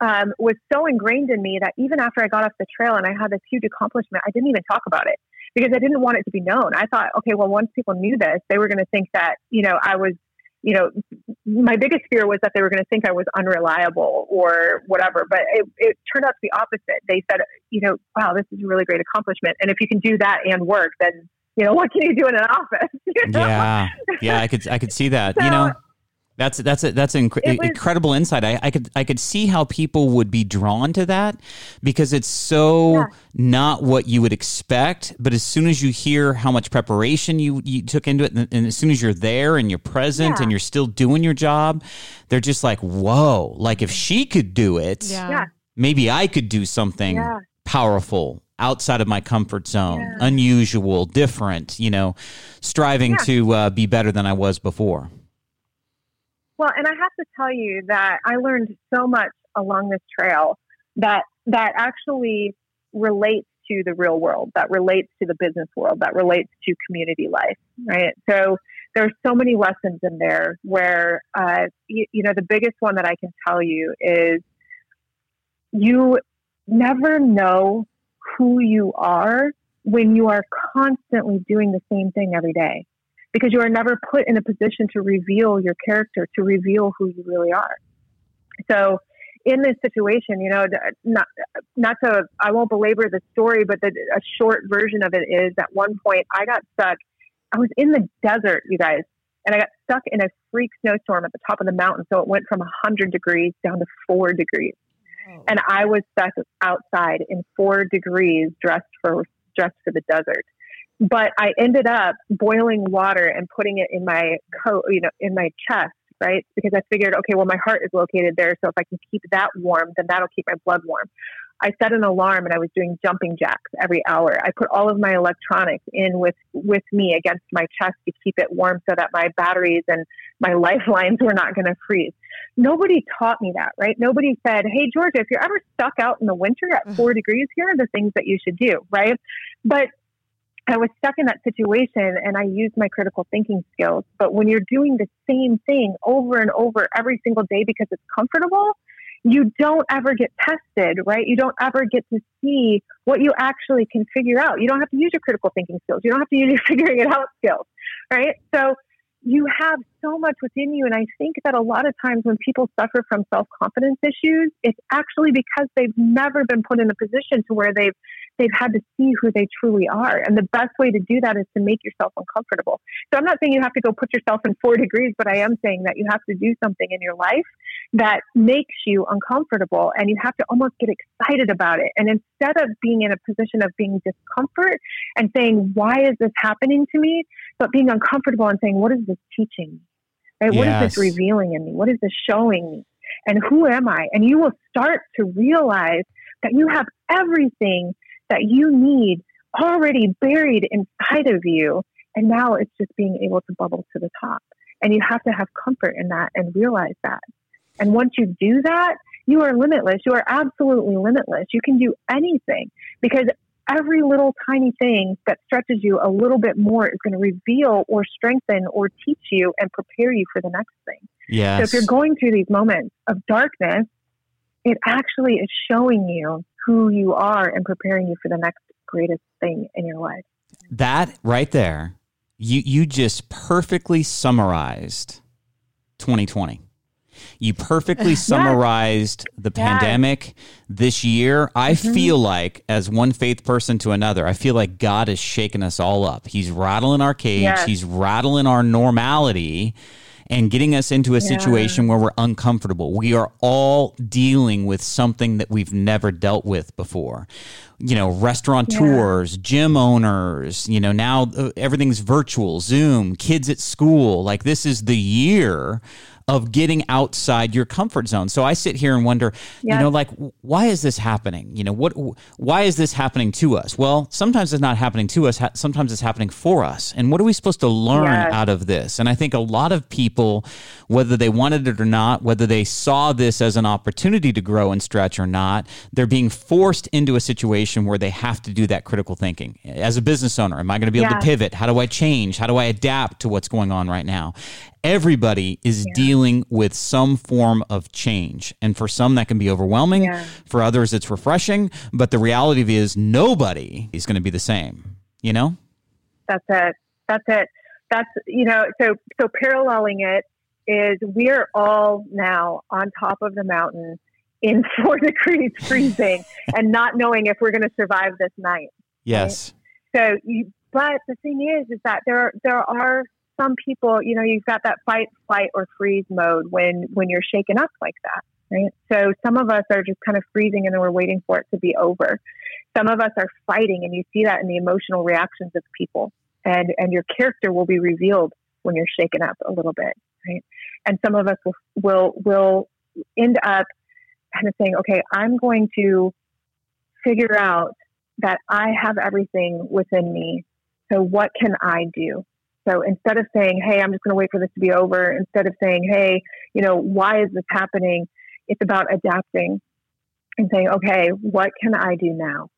um, was so ingrained in me that even after I got off the trail and I had this huge accomplishment, I didn't even talk about it because I didn't want it to be known. I thought, okay, well, once people knew this, they were going to think that, you know, I was you know, my biggest fear was that they were going to think I was unreliable or whatever. But it, it turned out to be opposite. They said, you know, wow, this is a really great accomplishment. And if you can do that and work, then you know, what can you do in an office? You know? Yeah, yeah, I could, I could see that. So, you know, that's that's a, that's an inc- was, incredible insight. I, I could I could see how people would be drawn to that because it's so yeah. not what you would expect. But as soon as you hear how much preparation you, you took into it, and, and as soon as you're there and you're present yeah. and you're still doing your job, they're just like, "Whoa!" Like if she could do it, yeah. maybe I could do something powerful, outside of my comfort zone, yeah. unusual, different, you know, striving yeah. to uh, be better than I was before. Well, and I have to tell you that I learned so much along this trail that that actually relates to the real world, that relates to the business world, that relates to community life, right? So there are so many lessons in there where, uh, you, you know, the biggest one that I can tell you is you never know who you are when you are constantly doing the same thing every day because you are never put in a position to reveal your character, to reveal who you really are. So, in this situation, you know, not not to I won't belabor the story, but the, a short version of it is at one point I got stuck. I was in the desert, you guys, and I got stuck in a freak snowstorm at the top of the mountain. So it went from 100 degrees down to four degrees, and I was stuck outside in four degrees, dressed for dressed for the desert. But I ended up boiling water and putting it in my coat, you know, in my chest right? Because I figured, okay, well, my heart is located there. So if I can keep that warm, then that'll keep my blood warm. I set an alarm and I was doing jumping jacks every hour. I put all of my electronics in with, with me against my chest to keep it warm so that my batteries and my lifelines were not going to freeze. Nobody taught me that, right? Nobody said, Hey, Georgia, if you're ever stuck out in the winter at four mm-hmm. degrees, here are the things that you should do, right? But I was stuck in that situation and I used my critical thinking skills. But when you're doing the same thing over and over every single day because it's comfortable, you don't ever get tested, right? You don't ever get to see what you actually can figure out. You don't have to use your critical thinking skills. You don't have to use your figuring it out skills, right? So you have so much within you. And I think that a lot of times when people suffer from self confidence issues, it's actually because they've never been put in a position to where they've they've had to see who they truly are. And the best way to do that is to make yourself uncomfortable. So I'm not saying you have to go put yourself in four degrees, but I am saying that you have to do something in your life that makes you uncomfortable and you have to almost get excited about it. And instead of being in a position of being discomfort and saying, why is this happening to me? But being uncomfortable and saying, what is this teaching me? Right? Yes. What is this revealing in me? What is this showing me? And who am I? And you will start to realize that you have everything that you need already buried inside of you. And now it's just being able to bubble to the top. And you have to have comfort in that and realize that. And once you do that, you are limitless. You are absolutely limitless. You can do anything because every little tiny thing that stretches you a little bit more is going to reveal or strengthen or teach you and prepare you for the next thing. Yes. So if you're going through these moments of darkness, it actually is showing you who you are and preparing you for the next greatest thing in your life. That right there, you you just perfectly summarized 2020. You perfectly summarized yes. the pandemic yes. this year. I mm-hmm. feel like, as one faith person to another, I feel like God is shaking us all up. He's rattling our cage, yes. He's rattling our normality and getting us into a yeah. situation where we're uncomfortable. We are all dealing with something that we've never dealt with before. You know, restaurateurs, yeah. gym owners, you know, now uh, everything's virtual, Zoom, kids at school. Like, this is the year of getting outside your comfort zone. So I sit here and wonder, yes. you know, like why is this happening? You know, what why is this happening to us? Well, sometimes it's not happening to us, sometimes it's happening for us. And what are we supposed to learn yes. out of this? And I think a lot of people whether they wanted it or not, whether they saw this as an opportunity to grow and stretch or not, they're being forced into a situation where they have to do that critical thinking. As a business owner, am I going to be able to pivot? How do I change? How do I adapt to what's going on right now? Everybody is yeah. dealing with some form of change. And for some, that can be overwhelming. Yeah. For others, it's refreshing. But the reality of it is, nobody is going to be the same, you know? That's it. That's it. That's, you know, so, so paralleling it is we are all now on top of the mountain in four degrees freezing and not knowing if we're going to survive this night. Yes. Right? So, you, but the thing is, is that there, there are some people, you know, you've got that fight, flight, or freeze mode when when you're shaken up like that, right? So some of us are just kind of freezing and then we're waiting for it to be over. Some of us are fighting, and you see that in the emotional reactions of people, and and your character will be revealed when you're shaken up a little bit, right? And some of us will will will end up kind of saying, okay, I'm going to figure out that I have everything within me. So what can I do? So instead of saying, Hey, I'm just going to wait for this to be over, instead of saying, Hey, you know, why is this happening? It's about adapting and saying, okay, what can I do now?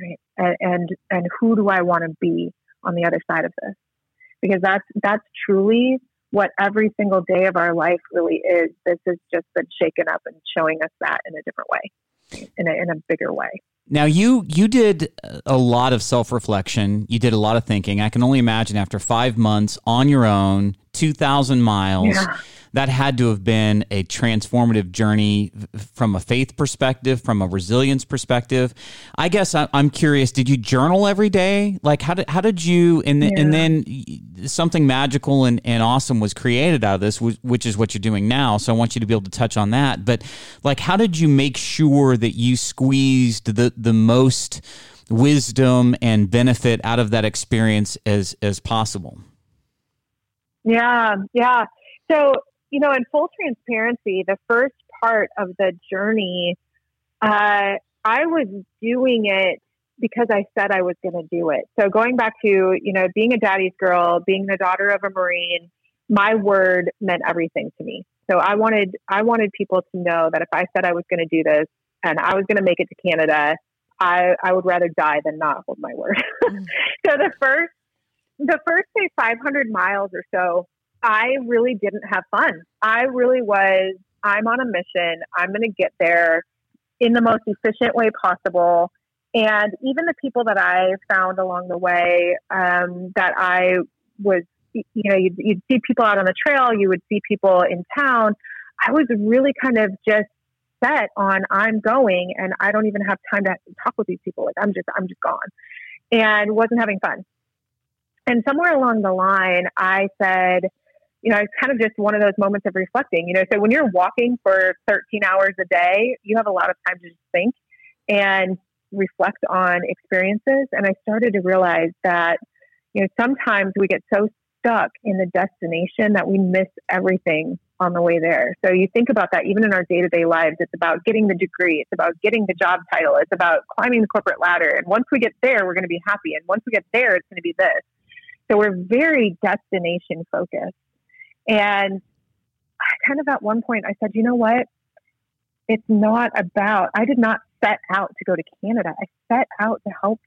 Right. And, and, and who do I want to be on the other side of this? Because that's, that's truly what every single day of our life really is. This has just been shaken up and showing us that in a different way, in a, in a bigger way. Now you you did a lot of self reflection. You did a lot of thinking. I can only imagine after five months on your own, two thousand miles. Yeah that had to have been a transformative journey from a faith perspective, from a resilience perspective. I guess I'm curious. Did you journal every day? Like how did how did you and yeah. and then something magical and, and awesome was created out of this, which is what you're doing now. So I want you to be able to touch on that. But like, how did you make sure that you squeezed the the most wisdom and benefit out of that experience as as possible? Yeah, yeah. So you know, in full transparency, the first part of the journey, uh, I was doing it because I said I was going to do it. So going back to, you know, being a daddy's girl, being the daughter of a Marine, my word meant everything to me. So I wanted, I wanted people to know that if I said I was going to do this and I was going to make it to Canada, I, I would rather die than not hold my word. Mm. so the first, the first say 500 miles or so, I really didn't have fun. I really was, I'm on a mission. I'm going to get there in the most efficient way possible. And even the people that I found along the way um, that I was, you know, you'd, you'd see people out on the trail, you would see people in town. I was really kind of just set on I'm going and I don't even have time to talk with these people. Like I'm just, I'm just gone and wasn't having fun. And somewhere along the line, I said, you know, it's kind of just one of those moments of reflecting. You know, so when you're walking for 13 hours a day, you have a lot of time to just think and reflect on experiences. And I started to realize that, you know, sometimes we get so stuck in the destination that we miss everything on the way there. So you think about that even in our day to day lives. It's about getting the degree, it's about getting the job title, it's about climbing the corporate ladder. And once we get there, we're going to be happy. And once we get there, it's going to be this. So we're very destination focused. And kind of at one point, I said, you know what? It's not about, I did not set out to go to Canada. I set out to help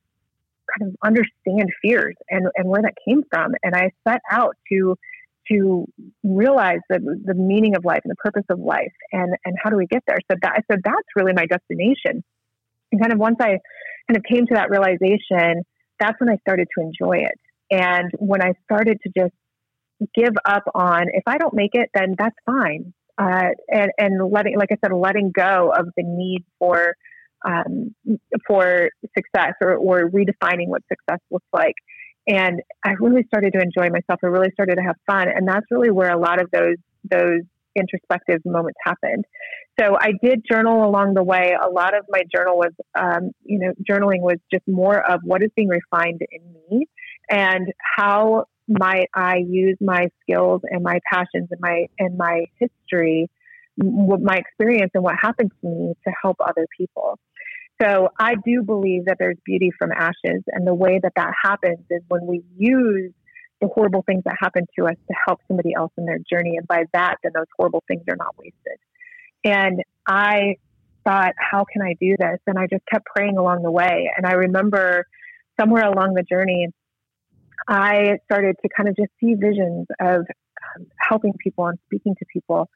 kind of understand fears and, and where that came from. And I set out to, to realize the, the meaning of life and the purpose of life and, and how do we get there? So that, I said, that's really my destination. And kind of once I kind of came to that realization, that's when I started to enjoy it. And when I started to just give up on if I don't make it, then that's fine. Uh, and and letting, like I said, letting go of the need for um, for success or, or redefining what success looks like. And I really started to enjoy myself. I really started to have fun, and that's really where a lot of those those introspective moments happened. So I did journal along the way. A lot of my journal was, um, you know, journaling was just more of what is being refined in me and how might I use my skills and my passions and my and my history, my experience and what happened to me to help other people. So I do believe that there's beauty from ashes, and the way that that happens is when we use the horrible things that happen to us to help somebody else in their journey, and by that, then those horrible things are not wasted. And I thought, how can I do this? And I just kept praying along the way. And I remember somewhere along the journey, I started to kind of just see visions of um, helping people and speaking to people.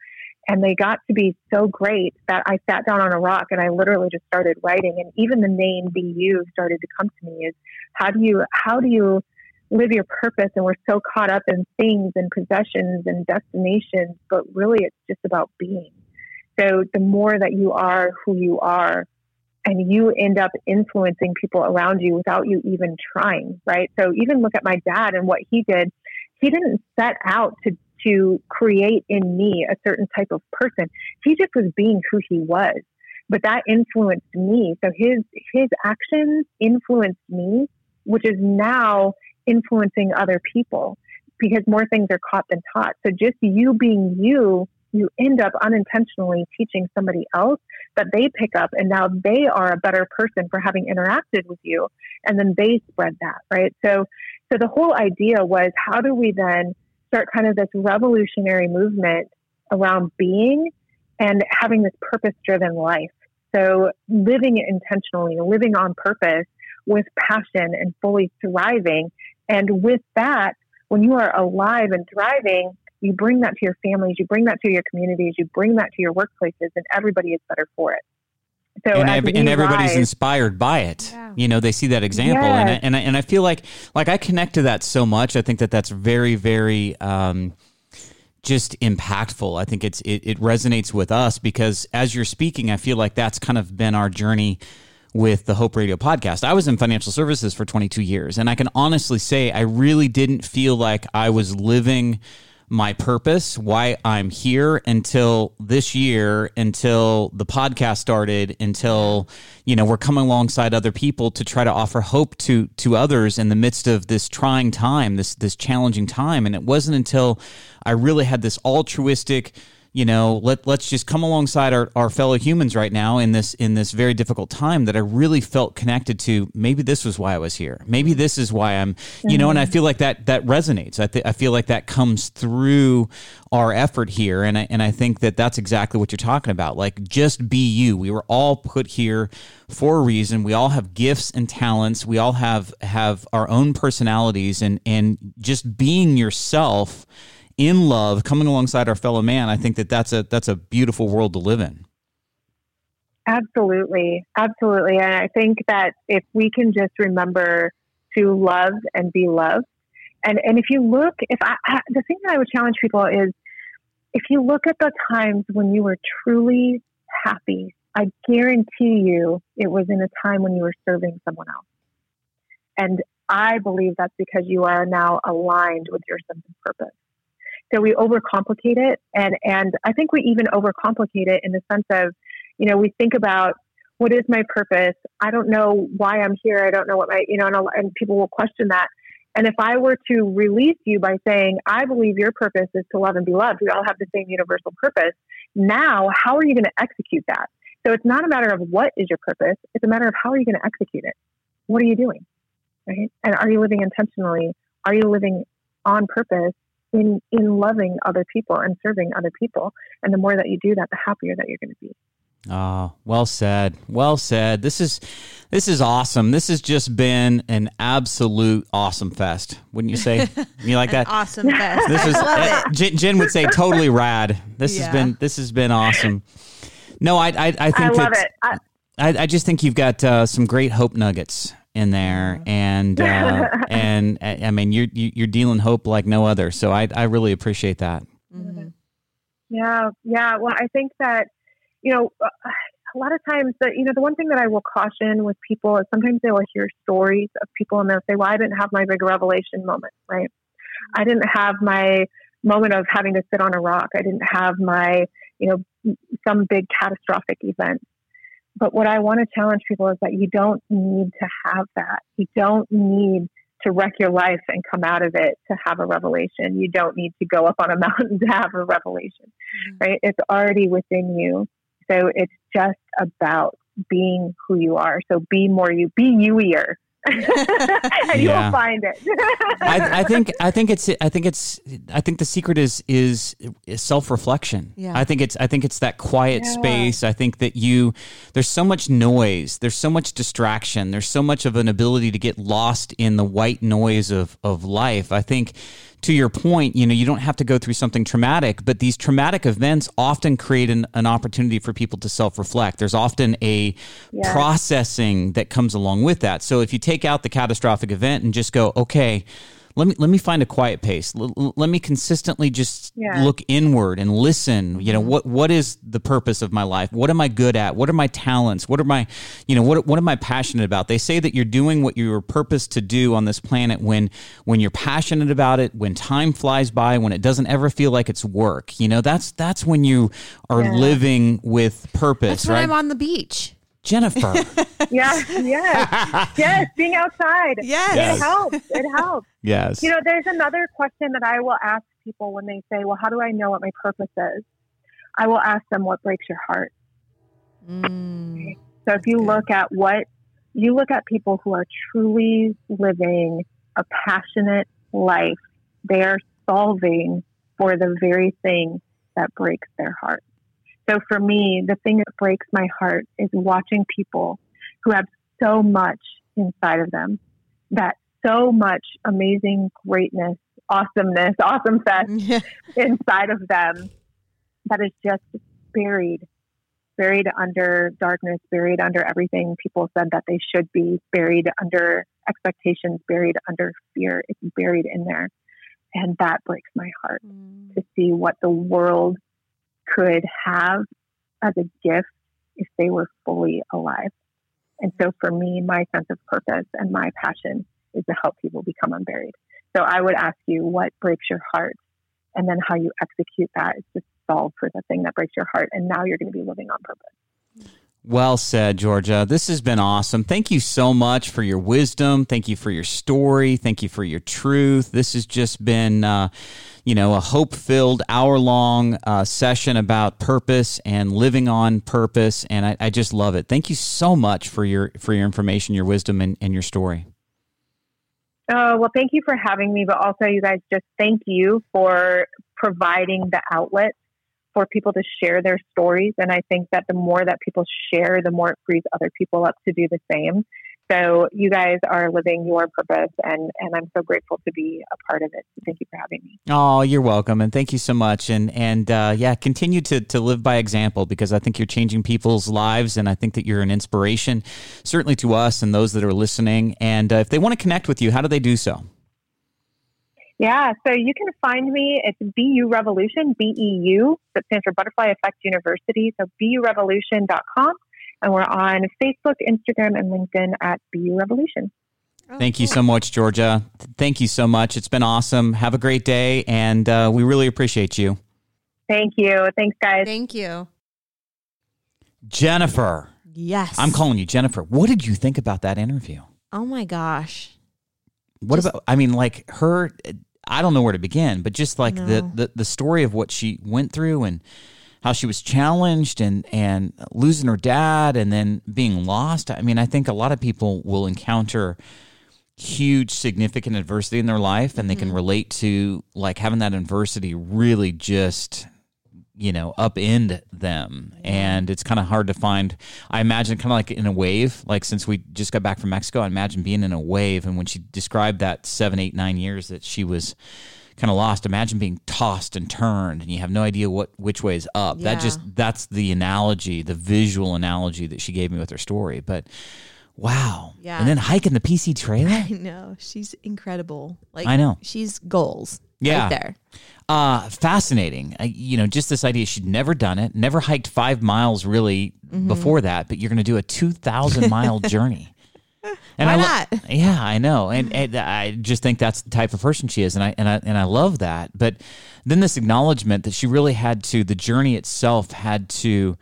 And they got to be so great that I sat down on a rock and I literally just started writing. And even the name BU started to come to me is how do you, how do you live your purpose? And we're so caught up in things and possessions and destinations, but really it's just about being. So the more that you are who you are, and you end up influencing people around you without you even trying, right? So even look at my dad and what he did. He didn't set out to to create in me a certain type of person. He just was being who he was. But that influenced me. So his his actions influenced me, which is now influencing other people because more things are caught than taught. So just you being you, you end up unintentionally teaching somebody else that they pick up and now they are a better person for having interacted with you and then they spread that right? So so the whole idea was how do we then start kind of this revolutionary movement around being and having this purpose driven life? So living intentionally living on purpose with passion and fully thriving. And with that when you are alive and thriving you bring that to your families, you bring that to your communities, you bring that to your workplaces, and everybody is better for it. So and, ev- and everybody's rise, inspired by it. Yeah. You know, they see that example, yes. and I, and I, and I feel like like I connect to that so much. I think that that's very very. Um, just impactful. I think it's it, it resonates with us because as you're speaking, I feel like that's kind of been our journey with the Hope Radio podcast. I was in financial services for 22 years, and I can honestly say I really didn't feel like I was living my purpose, why I'm here until this year, until the podcast started, until you know we're coming alongside other people to try to offer hope to to others in the midst of this trying time, this this challenging time. And it wasn't until I really had this altruistic you know let let's just come alongside our, our fellow humans right now in this in this very difficult time that I really felt connected to maybe this was why I was here. Maybe this is why I'm you know and I mm-hmm. feel like that that resonates. I th- I feel like that comes through our effort here. And I, and I think that that's exactly what you're talking about. Like just be you. We were all put here for a reason. We all have gifts and talents. We all have have our own personalities. And and just being yourself in love, coming alongside our fellow man, I think that that's a that's a beautiful world to live in. Absolutely, absolutely, and I think that if we can just remember to love and be loved, and and if you look, if I, I the thing that I would challenge people is, if you look at the times when you were truly happy, I guarantee you it was in a time when you were serving someone else, and I believe that's because you are now aligned with your sense of purpose. So we overcomplicate it, and and I think we even overcomplicate it in the sense of, you know, we think about what is my purpose. I don't know why I'm here. I don't know what my you know, and, and people will question that. And if I were to release you by saying, I believe your purpose is to love and be loved, we all have the same universal purpose. Now, how are you going to execute that? So it's not a matter of what is your purpose, it's a matter of how are you going to execute it? What are you doing? Right? And are you living intentionally? Are you living on purpose? In in loving other people and serving other people. And the more that you do that, the happier that you're going to be. Oh, well said. Well said. This is this is awesome. This has just been an absolute awesome fest. Wouldn't you say? You like that? awesome fest. This is uh, Jen, Jen, would say totally rad. This yeah. has been this has been awesome. No, I I, I think I love it. I, I, I just think you've got uh, some great hope nuggets in there, and uh, and I mean you're you're dealing hope like no other. So I I really appreciate that. Mm-hmm. Yeah, yeah. Well, I think that you know a lot of times that you know the one thing that I will caution with people is sometimes they will hear stories of people and they'll say, "Well, I didn't have my big revelation moment, right? I didn't have my moment of having to sit on a rock. I didn't have my you know some big catastrophic event." But what I want to challenge people is that you don't need to have that. You don't need to wreck your life and come out of it to have a revelation. You don't need to go up on a mountain to have a revelation, mm-hmm. right? It's already within you. So it's just about being who you are. So be more you, be youier, and yeah. you will find it. I, I, think I think it's I think it's I think the secret is is, is self reflection. Yeah. I think it's I think it's that quiet yeah. space. I think that you there's so much noise, there's so much distraction, there's so much of an ability to get lost in the white noise of of life. I think to your point, you know, you don't have to go through something traumatic, but these traumatic events often create an, an opportunity for people to self reflect. There's often a yeah. processing that comes along with that. So if you take out the catastrophic event and just go, okay, let me let me find a quiet pace. L- let me consistently just yeah. look inward and listen. You know mm-hmm. what what is the purpose of my life? What am I good at? What are my talents? What are my you know what what am I passionate about? They say that you're doing what you were purposed to do on this planet when when you're passionate about it, when time flies by, when it doesn't ever feel like it's work. You know that's that's when you are yeah. living with purpose. That's right? I'm on the beach. Jennifer. yeah, yes, yes, being outside. Yes. yes. It helps. It helps. Yes. You know, there's another question that I will ask people when they say, Well, how do I know what my purpose is? I will ask them, What breaks your heart? Mm. So if you Okay. look at what you look at people who are truly living a passionate life, they are solving for the very thing that breaks their heart. So for me, the thing that breaks my heart is watching people who have so much inside of them, that so much amazing greatness, awesomeness, awesome fest inside of them that is just buried, buried under darkness, buried under everything people said that they should be, buried under expectations, buried under fear. It's buried in there. And that breaks my heart Mm. to see what the world could have as a gift if they were fully alive. And so for me, my sense of purpose and my passion is to help people become unburied. So I would ask you what breaks your heart and then how you execute that is to solve for the thing that breaks your heart. And now you're going to be living on purpose. Well said, Georgia. This has been awesome. Thank you so much for your wisdom. Thank you for your story. Thank you for your truth. This has just been, uh, you know, a hope filled hour long uh, session about purpose and living on purpose. And I, I just love it. Thank you so much for your for your information, your wisdom, and, and your story. Oh, well, thank you for having me. But also, you guys, just thank you for providing the outlet for people to share their stories. And I think that the more that people share, the more it frees other people up to do the same. So you guys are living your purpose, and, and I'm so grateful to be a part of it. Thank you for having me. Oh, you're welcome, and thank you so much. And and uh, yeah, continue to to live by example because I think you're changing people's lives, and I think that you're an inspiration, certainly to us and those that are listening. And uh, if they want to connect with you, how do they do so? Yeah, so you can find me. It's BU Revolution, B E U, that stands for Butterfly Effect University. So BURevolution.com. And we're on Facebook, Instagram, and LinkedIn at BU Revolution. Oh, Thank you so much, Georgia. Thank you so much. It's been awesome. Have a great day, and uh, we really appreciate you, Thank you. Thanks, guys. Thank you. Jennifer. Yes. I'm calling you Jennifer. What did you think about that interview? Oh my gosh. What Just- about? I mean, like her. I don't know where to begin, but just like the, No. the the story of what she went through and how she was challenged and and losing her dad and then being lost. I mean, I think a lot of people will encounter huge significant adversity in their life and they Mm-hmm. can relate to like having that adversity really just you know upend them and it's kind of hard to find i imagine kind of like in a wave like since we just got back from mexico i imagine being in a wave and when she described that seven eight nine years that she was kind of lost imagine being tossed and turned and you have no idea what which way is up that just that's the analogy the visual analogy that she gave me with her story but wow Yeah. and then hiking the PCT trail I know. She's incredible. Like I know. She's goals. Yeah. Right there. Uh, fascinating. Uh, you know, just this idea she'd never done it, never hiked five miles really Mm-hmm. before that, but you're going to do a 2,000 mile journey. And Why I lo- not? Yeah, I know, and, and I just think that's the type of person she is, and I and I and I love that. But then this acknowledgement that she really had to, the journey itself had to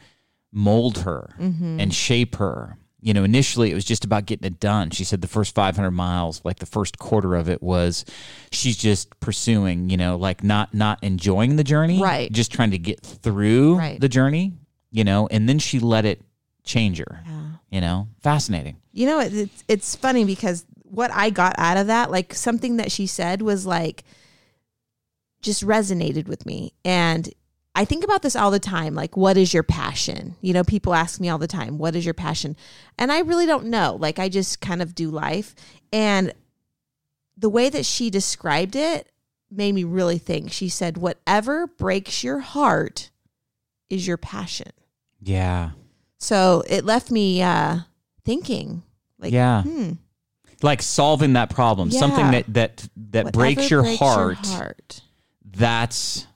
mold her Mm-hmm. and shape her. You know, initially it was just about getting it done. She said the first 500 miles, like the first quarter of it was she's just pursuing, you know, like not not enjoying the journey, Right. Just trying to get through Right. the journey, you know, and then she let it change her. Yeah. You know, fascinating. You know, it's it's funny because what I got out of that, like something that she said was like just resonated with me. And I think about this all the time. Like, what is your passion? You know, people ask me all the time, what is your passion? And I really don't know. Like, I just kind of do life. And the way that she described it made me really think. She said, whatever breaks your heart is your passion. Yeah. So it left me uh, thinking, like, Yeah. hmm, Like solving that problem, something that that that whatever breaks, your, breaks heart, heart. That's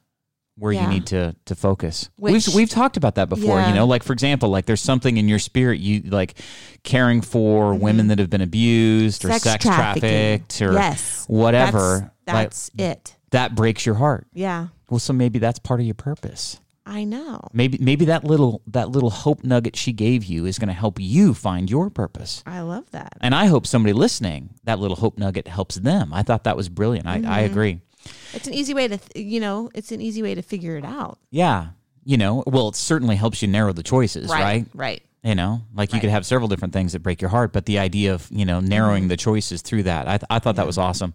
where Yeah. you need to to focus. Which- we've we've talked about that before. Yeah. You know, like for example, like there's something in your spirit you like caring for women that have been abused or Mm-hmm. Sex sex, trafficked or Yes. whatever. That's, like, it. that breaks your heart. Yeah, Well, so maybe that's part of your purpose. I know. Maybe maybe that little that little hope nugget she gave you is going to help you find your purpose. I love that. And I hope somebody listening, that little hope nugget helps them. I thought that was brilliant. I, I Mm-hmm. agree. It's an easy way to, th- you know, it's an easy way to figure it out. Yeah. you know, well, it certainly helps you narrow the choices, right? Right. You know, like you could have several different things that break your heart, but the idea of, you know, narrowing mm-hmm. the choices through that, I, th- I thought that mm-hmm. was awesome.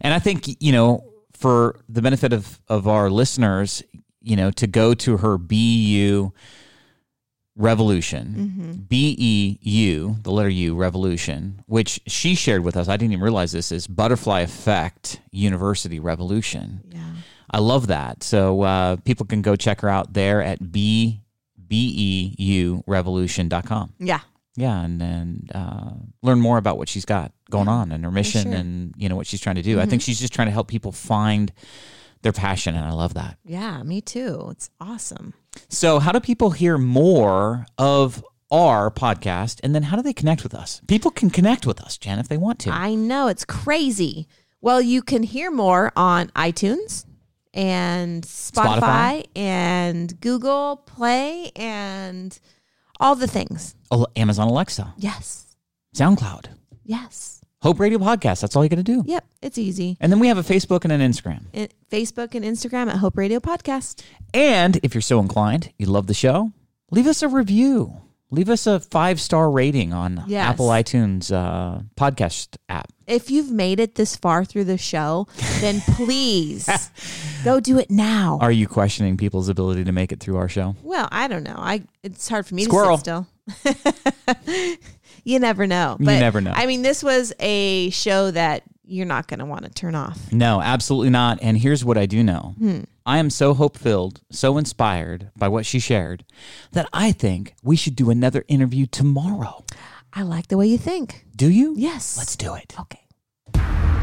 And I think, you know, for the benefit of, of our listeners, you know, to go to her BU Revolution, B E U, the letter U, Revolution, which she shared with us. I didn't even realize this is Butterfly Effect University Revolution. Yeah. I love that. So uh, people can go check her out there at B B E U Revolution.com. Yeah. Yeah, and then uh, learn more about what she's got going on and her mission sure. Mm-hmm. and you know what she's trying to do. I think she's just trying to help people find their passion, and I love that. Yeah. Me too. It's awesome. So, how do people hear more of our podcast, and then how do they connect with us? People can connect with us, Jen, if they want to. I know it's crazy. Well, you can hear more on iTunes and Spotify, Spotify. and Google Play and all the things. Oh, Amazon Alexa, Yes. SoundCloud, Yes. Hope Radio Podcast. That's all you got to do. Yep. It's easy. And then we have a Facebook and an Instagram. In Facebook and Instagram at Hope Radio Podcast. And if you're so inclined, you love the show, leave us a review. Leave us a five star rating on Yes. Apple iTunes uh, podcast app. If you've made it this far through the show, then please go do it now. Are you questioning people's ability to make it through our show? Well, I don't know. I it's hard for me Squirrel. to sit still. you never know. You But, never know. I mean, this was a show that you're not going to want to turn off. No, absolutely not. And here's what I do know Hmm. I am so hope filled, so inspired by what she shared that I think we should do another interview tomorrow. I like the way you think. Do you? Yes. Let's do it. Okay.